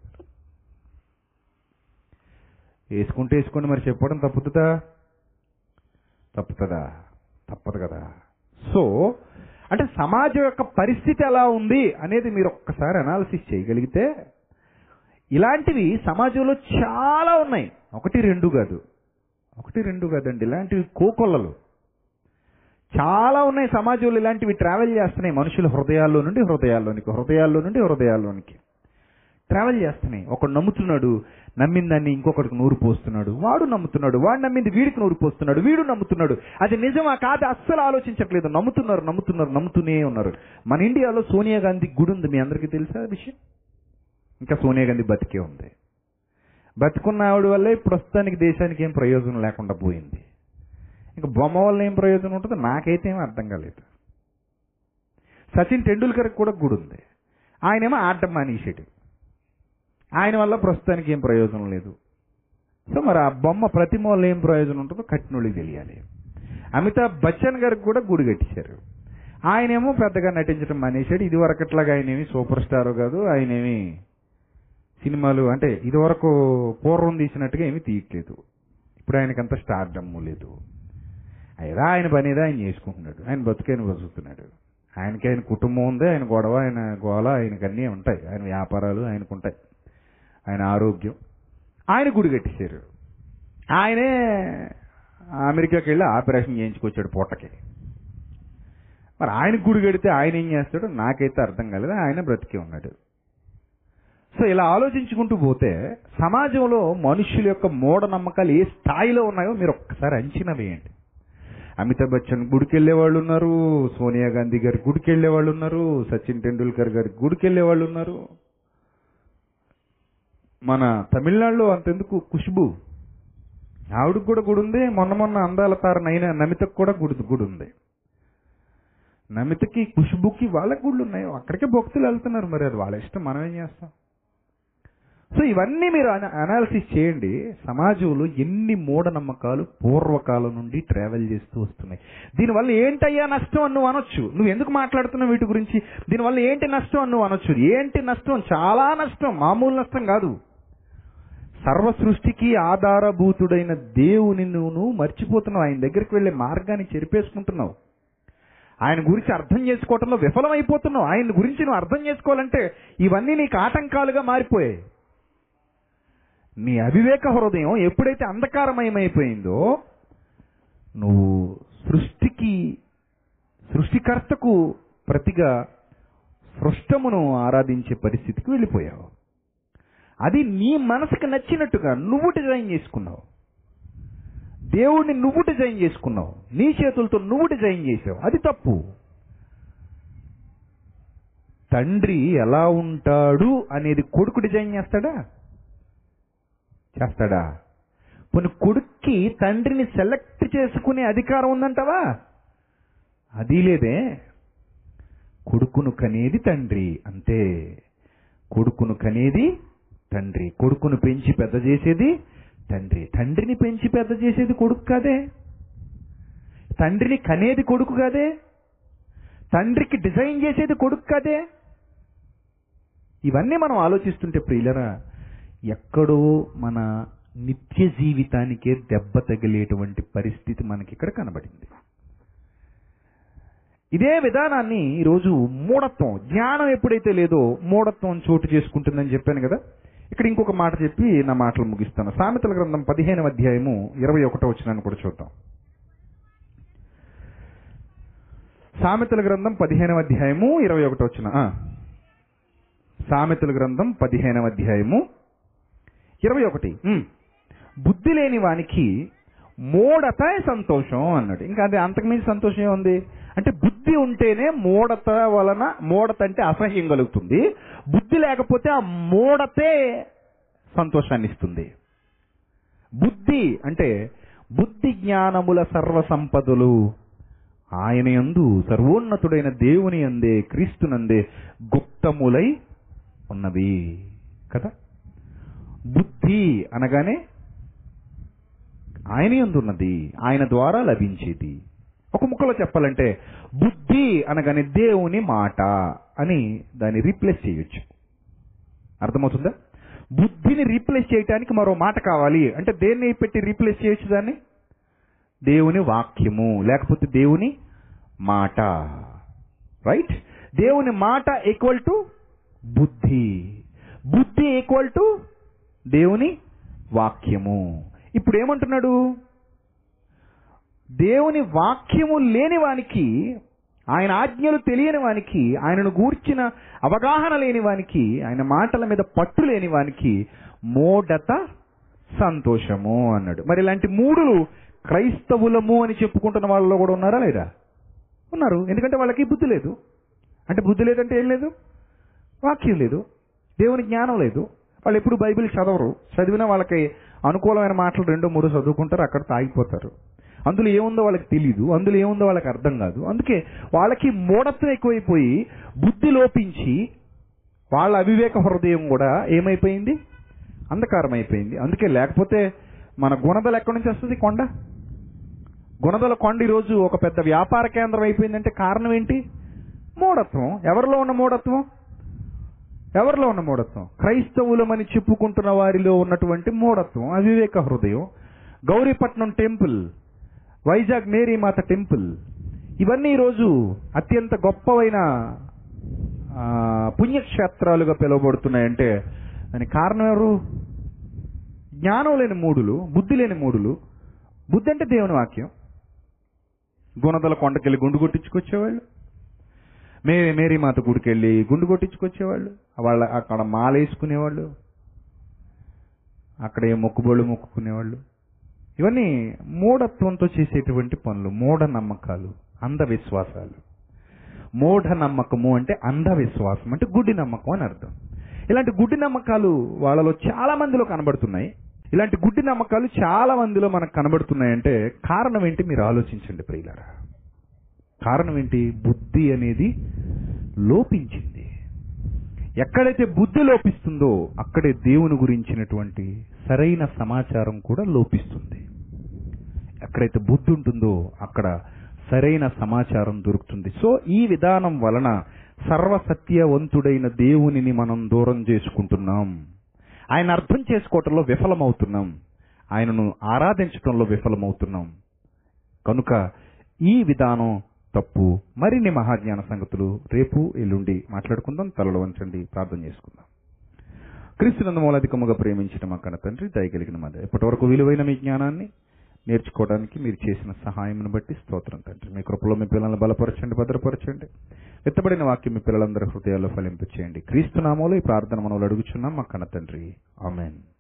వేసుకుంటే వేసుకోండి మరి చెప్పడం తప్పుతుందా? తప్పుతుందా? తప్పదు కదా. సో అంటే సమాజం యొక్క పరిస్థితి ఎలా ఉంది అనేది మీరు ఒక్కసారి అనాలిసిస్ చేయగలిగితే ఇలాంటివి సమాజంలో చాలా ఉన్నాయి. ఒకటి రెండు కాదు. ఒకటి రెండు కాదండి. ఇలాంటివి కోకొల్లలు. చాలా ఉన్నాయి సమాజంలో ఇలాంటివి ట్రావెల్ చేస్తున్నాయి మనుషుల హృదయాల్లో నుండి హృదయాల్లోనికి హృదయాల్లో నుండి హృదయాల్లోనికి. ట్రావెల్ చేస్తున్నాయి. ఒకడు నమ్ముతున్నాడు నమ్మిన దాన్ని ఇంకొకటికి నూరు పోస్తున్నాడు. వాడు నమ్ముతున్నాడు వాడు నమ్మింది వీడికి నూరు పోస్తున్నాడు వీడు నమ్ముతున్నాడు. అది నిజమా కాదు అస్సలు ఆలోచించట్లేదు. నమ్ముతున్నారు నమ్ముతున్నారు నమ్ముతూనే ఉన్నారు. మన ఇండియాలో సోనియా గాంధీ గుడి ఉంది. మీ అందరికీ తెలుసా ఆ విషయం? ఇంకా సోనియా గాంధీ బతికే ఉంది. బతుకున్న ఆవిడ వల్లే ప్రస్తుతానికి దేశానికి ఏం ప్రయోజనం లేకుండా పోయింది. ఇంకా బొమ్మ వల్ల ఏం ప్రయోజనం ఉంటుందో నాకైతే ఏం అర్థం కాలేదు. సచిన్ టెండూల్కర్ కూడా గుడి ఉంది. ఆయనేమో ఆడడం మానేసాడు ఆయన వల్ల ప్రస్తుతానికి ఏం ప్రయోజనం లేదు. సో మరి ఆ బొమ్మ ప్రతిమ వల్ల ఏం ప్రయోజనం ఉంటుందో కట్టినోళ్ళకి తెలియాలి. అమితాబ్ బచ్చన్ గారికి కూడా గుడి కట్టించారు. ఆయనేమో పెద్దగా నటించడం మానేశాడు. ఇదివరకట్లాగా ఆయనేమి సూపర్ స్టార్ కాదు ఆయనేమి సినిమాలు అంటే ఇదివరకు పూర్వం తీసినట్టుగా ఏమీ తీయట్లేదు. ఇప్పుడు ఆయనకంత అంత స్టార్ డమ్ము లేదు. అయినా ఆయన పని ఏదో ఆయన చేసుకుంటున్నాడు. ఆయన బతుకైన బతుకుతున్నాడు. ఆయనకి ఆయన కుటుంబం ఉంది ఆయన గొడవ ఆయన గోల ఆయనకి అన్నీ ఉంటాయి. ఆయన వ్యాపారాలు ఆయనకు ఉంటాయి ఆయన ఆరోగ్యం. ఆయన గుడి కట్టేశారు. ఆయనే అమెరికాకి వెళ్ళి ఆపరేషన్ చేయించుకొచ్చాడు పొట్టకి మరి ఆయన గుడి కడితే ఆయన ఏం చేస్తాడో? నాకైతే అర్థం కాలేదు ఆయన బ్రతికి ఉన్నాడు. సో ఇలా ఆలోచించుకుంటూ పోతే సమాజంలో మనుషుల యొక్క మూఢనమ్మకాలు ఏ స్థాయిలో ఉన్నాయో మీరు ఒక్కసారి అంచనా వేయండి. అమితాబ్ బచ్చన్ గుడికి వాళ్ళు ఉన్నారు సోనియా గాంధీ గారి గుడికి వాళ్ళు ఉన్నారు సచిన్ టెండూల్కర్ గారి గుడికి వాళ్ళు ఉన్నారు. మన తమిళనాడులో అంతెందుకు ఖుష్బు? ఆవిడకు కూడా గుడి ఉంది మొన్న మొన్న అందాల తార నైనా నమితకు కూడా గుడి గుడి ఉంది నమితకి ఖుష్బుకి వాళ్ళకి గుళ్ళు ఉన్నాయి అక్కడికే భక్తులు వెళ్తున్నారు మరి అది వాళ్ళ ఇష్టం మనం ఏం చేస్తాం? సో ఇవన్నీ మీరు అనాలిసిస్ చేయండి. సమాజంలో ఎన్ని మూఢనమ్మకాలు పూర్వకాలం నుండి ట్రావెల్ చేస్తూ వస్తున్నాయి. దీనివల్ల ఏంటయ్యా నష్టం అని నువ్వు అనొచ్చు. నువ్వు ఎందుకు మాట్లాడుతున్నావు వీటి గురించి? దీనివల్ల ఏంటి నష్టం అని నువ్వు అనొచ్చు. ఏంటి నష్టం? చాలా నష్టం మామూలు నష్టం కాదు. సర్వ సృష్టికి ఆధారభూతుడైన దేవుని నువ్వు మర్చిపోతున్నావు. ఆయన దగ్గరికి వెళ్ళే మార్గాన్ని చెరిపేసుకుంటున్నావు. ఆయన గురించి అర్థం చేసుకోవటంలో విఫలమైపోతున్నావు. ఆయన గురించి నువ్వు అర్థం చేసుకోవాలంటే ఇవన్నీ నీకు ఆటంకాలుగా మారిపోయాయి. నీ అవివేక హృదయం ఎప్పుడైతే అంధకారమయమైపోయిందో నువ్వు సృష్టికి సృష్టికర్తకు ప్రతిగా సృష్టమును ఆరాధించే పరిస్థితికి వెళ్ళిపోయావు. అది నీ మనసుకు నచ్చినట్టుగా నువ్వు డిజైన్ చేసుకున్నావు. దేవుడిని నువ్వు డిజైన్ చేసుకున్నావు. నీ చేతులతో నువ్వు డిజైన్ చేసావు. అది తప్పు. తండ్రి ఎలా ఉంటాడు అనేది కొడుకు డిజైన్ చేస్తాడా? చేస్తాడా? కొన్ని కొడుక్కి తండ్రిని సెలెక్ట్ చేసుకునే అధికారం ఉందంటావా? అది లేదే. కొడుకును కనేది తండ్రి అంతే. కొడుకును కనేది తండ్రి కొడుకును పెంచి పెద్ద చేసేది తండ్రి. తండ్రిని పెంచి పెద్ద చేసేది కొడుకు కాదే. తండ్రిని కనేది కొడుకు కాదే. తండ్రికి డిజైన్ చేసేది కొడుకు కాదే. ఇవన్నీ మనం ఆలోచిస్తుంటే ప్రియులరా ఎక్కడో మన నిత్య జీవితానికే దెబ్బ తగిలేటువంటి పరిస్థితి మనకి ఇక్కడ కనబడింది. ఇదే విధానాన్ని ఈరోజు మూఢత్వం జ్ఞానం ఎప్పుడైతే లేదో మూఢత్వం చోటు చేసుకుంటుందని చెప్పాను కదా ఇక్కడ ఇంకొక మాట చెప్పి నా మాటలు ముగిస్తాను. సామెతల గ్రంథం పదిహేనవ అధ్యాయము ఇరవై ఒకటో వచ్చినాను కూడా చూద్దాం. సామెతల గ్రంథం పదిహేనవ అధ్యాయము ఇరవై ఒకటో వచ్చిన సామెతల గ్రంథం పదిహేనవ అధ్యాయము ఇరవై ఒకటి. బుద్ధి లేని వానికి మూడత సంతోషం అన్నాడు. ఇంకా అది అంతకుమించి సంతోషం ఏముంది? అంటే బుద్ధి ఉంటేనే మూడత వలన మూడత అంటే అసహ్యం కలుగుతుంది. బుద్ధి లేకపోతే ఆ మూడతే సంతోషాన్ని ఇస్తుంది. బుద్ధి అంటే బుద్ధి జ్ఞానముల సర్వ సంపదలు ఆయన యందు సర్వోన్నతుడైన దేవుని అందే క్రీస్తునందే గుప్తములై ఉన్నవి. కదా? బుద్ధి అనగానే ఆయన ఎందున్నది ఆయన ద్వారా లభించేది. ఒక ముక్కలో చెప్పాలంటే బుద్ధి అనగానే దేవుని మాట అని దాన్ని రీప్లేస్ చేయొచ్చు. అర్థమవుతుందా? బుద్ధిని రీప్లేస్ చేయటానికి మరో మాట కావాలి. అంటే దేన్ని పెట్టి రీప్లేస్ చేయొచ్చు దాన్ని? దేవుని వాక్యము లేకపోతే దేవుని మాట. రైట్ దేవుని మాట ఈక్వల్ టు బుద్ధి. బుద్ధి ఈక్వల్ టు దేవుని వాక్యము. ఇప్పుడు ఏమంటున్నాడు దేవుని వాక్యము లేని వానికి ఆయన ఆజ్ఞలు తెలియని వానికి ఆయనను గూర్చిన అవగాహన లేని వానికి ఆయన మాటల మీద పట్టు లేని వానికి మోడత సంతోషము అన్నాడు. మరి ఇలాంటి మూడులు క్రైస్తవులము అని చెప్పుకుంటున్న వాళ్ళలో కూడా ఉన్నారా లేదా? ఉన్నారు. ఎందుకంటే వాళ్ళకి బుద్ధి లేదు. అంటే బుద్ధి లేదంటే ఏం లేదు? వాక్యం లేదు. దేవుని జ్ఞానం లేదు. వాళ్ళు ఎప్పుడు బైబిల్ చదవరు. చదివినా వాళ్ళకి అనుకూలమైన మాటలు రెండో మూడో చదువుకుంటారు అక్కడ తాగిపోతారు. అందులో ఏముందో వాళ్ళకి తెలియదు అందులో ఏముందో వాళ్ళకి అర్థం కాదు. అందుకే వాళ్ళకి మూఢత్వం ఎక్కువైపోయి బుద్ధి లోపించి వాళ్ళ అవివేక హృదయం కూడా ఏమైపోయింది? అంధకారం అయిపోయింది అందుకే లేకపోతే మన గుణదల ఎక్కడి నుంచి వస్తుంది కొండ? గుణదల కొండ ఈరోజు ఒక పెద్ద వ్యాపార కేంద్రం అయిపోయిందంటే కారణం ఏంటి? మూఢత్వం. ఎవరిలో ఉన్న మూఢత్వం? ఎవరిలో ఉన్న మూఢత్వం? క్రైస్తవులమని చెప్పుకుంటున్న వారిలో ఉన్నటువంటి మూఢత్వం అవివేక హృదయం. Gauripatnam temple Vizag Marymata temple. ఇవన్నీ ఈరోజు అత్యంత గొప్పవైన పుణ్యక్షేత్రాలుగా పిలువబడుతున్నాయంటే దానికి కారణం ఎవరు? జ్ఞానం లేని మూడులు బుద్ధి లేని మూడులు బుద్ధి అంటే దేవుని వాక్యం. గుణదల కొండకెళ్ళి గుండు కొట్టించుకొచ్చేవాళ్ళు. మే మేరీ మాత గుడికి వెళ్ళి గుండు కొట్టించుకొచ్చేవాళ్ళు. వాళ్ళ అక్కడ మాలేసుకునేవాళ్ళు అక్కడ ఏ మొక్కుబళ్ళు మొక్కుకునేవాళ్ళు. ఇవన్నీ మూఢత్వంతో చేసేటువంటి పనులు మూఢ నమ్మకాలు అంధవిశ్వాసాలు. మూఢ నమ్మకము అంటే అంధవిశ్వాసం అంటే గుడ్డి నమ్మకం అని అర్థం. ఇలాంటి గుడ్డి నమ్మకాలు వాళ్ళలో చాలా మందిలో కనబడుతున్నాయి. ఇలాంటి గుడ్డి నమ్మకాలు చాలా మందిలో మనకు కనబడుతున్నాయంటే కారణం ఏంటి? మీరు ఆలోచించండి ప్రియులారా. కారణం ఏంటి? బుద్ధి అనేది లోపించింది. ఎక్కడైతే బుద్ధి లోపిస్తుందో అక్కడే దేవుని గురించినటువంటి సరైన సమాచారం కూడా లోపిస్తుంది. ఎక్కడైతే బుద్ధి ఉంటుందో అక్కడ సరైన సమాచారం దొరుకుతుంది. సో ఈ విధానం వలన సర్వసత్యవంతుడైన దేవునిని మనం దూరం చేసుకుంటున్నాం. ఆయన అర్థం చేసుకోవటంలో విఫలమవుతున్నాం. ఆయనను ఆరాధించటంలో విఫలమవుతున్నాం. కనుక ఈ విధానం తప్పు మరిన్ని మహాజ్ఞాన సంగతులు రేపు ఎల్లుండి మాట్లాడుకుందాం. తలలో వంచండి ప్రార్థన చేసుకుందాం. క్రీస్తునందు మూలాధికముగా ప్రేమించిన మా కన్న తండ్రి దయగలిగిన మధ్య ఇప్పటి వరకు విలువైన మీ జ్ఞానాన్ని నేర్చుకోవడానికి మీరు చేసిన సహాయం బట్టి స్తోత్రం తండ్రి. మీ కృపలో మీ పిల్లలను బలపరచండి భద్రపరచండి. ఎత్తబడిన వాక్యం మీ పిల్లలందరి హృదయాల్లో ఫలింపు చేయండి క్రీస్తు నామంలో ఈ ప్రార్థన మనలో అడుగుచున్నాం మా కన్న తండ్రి. ఆమెన్.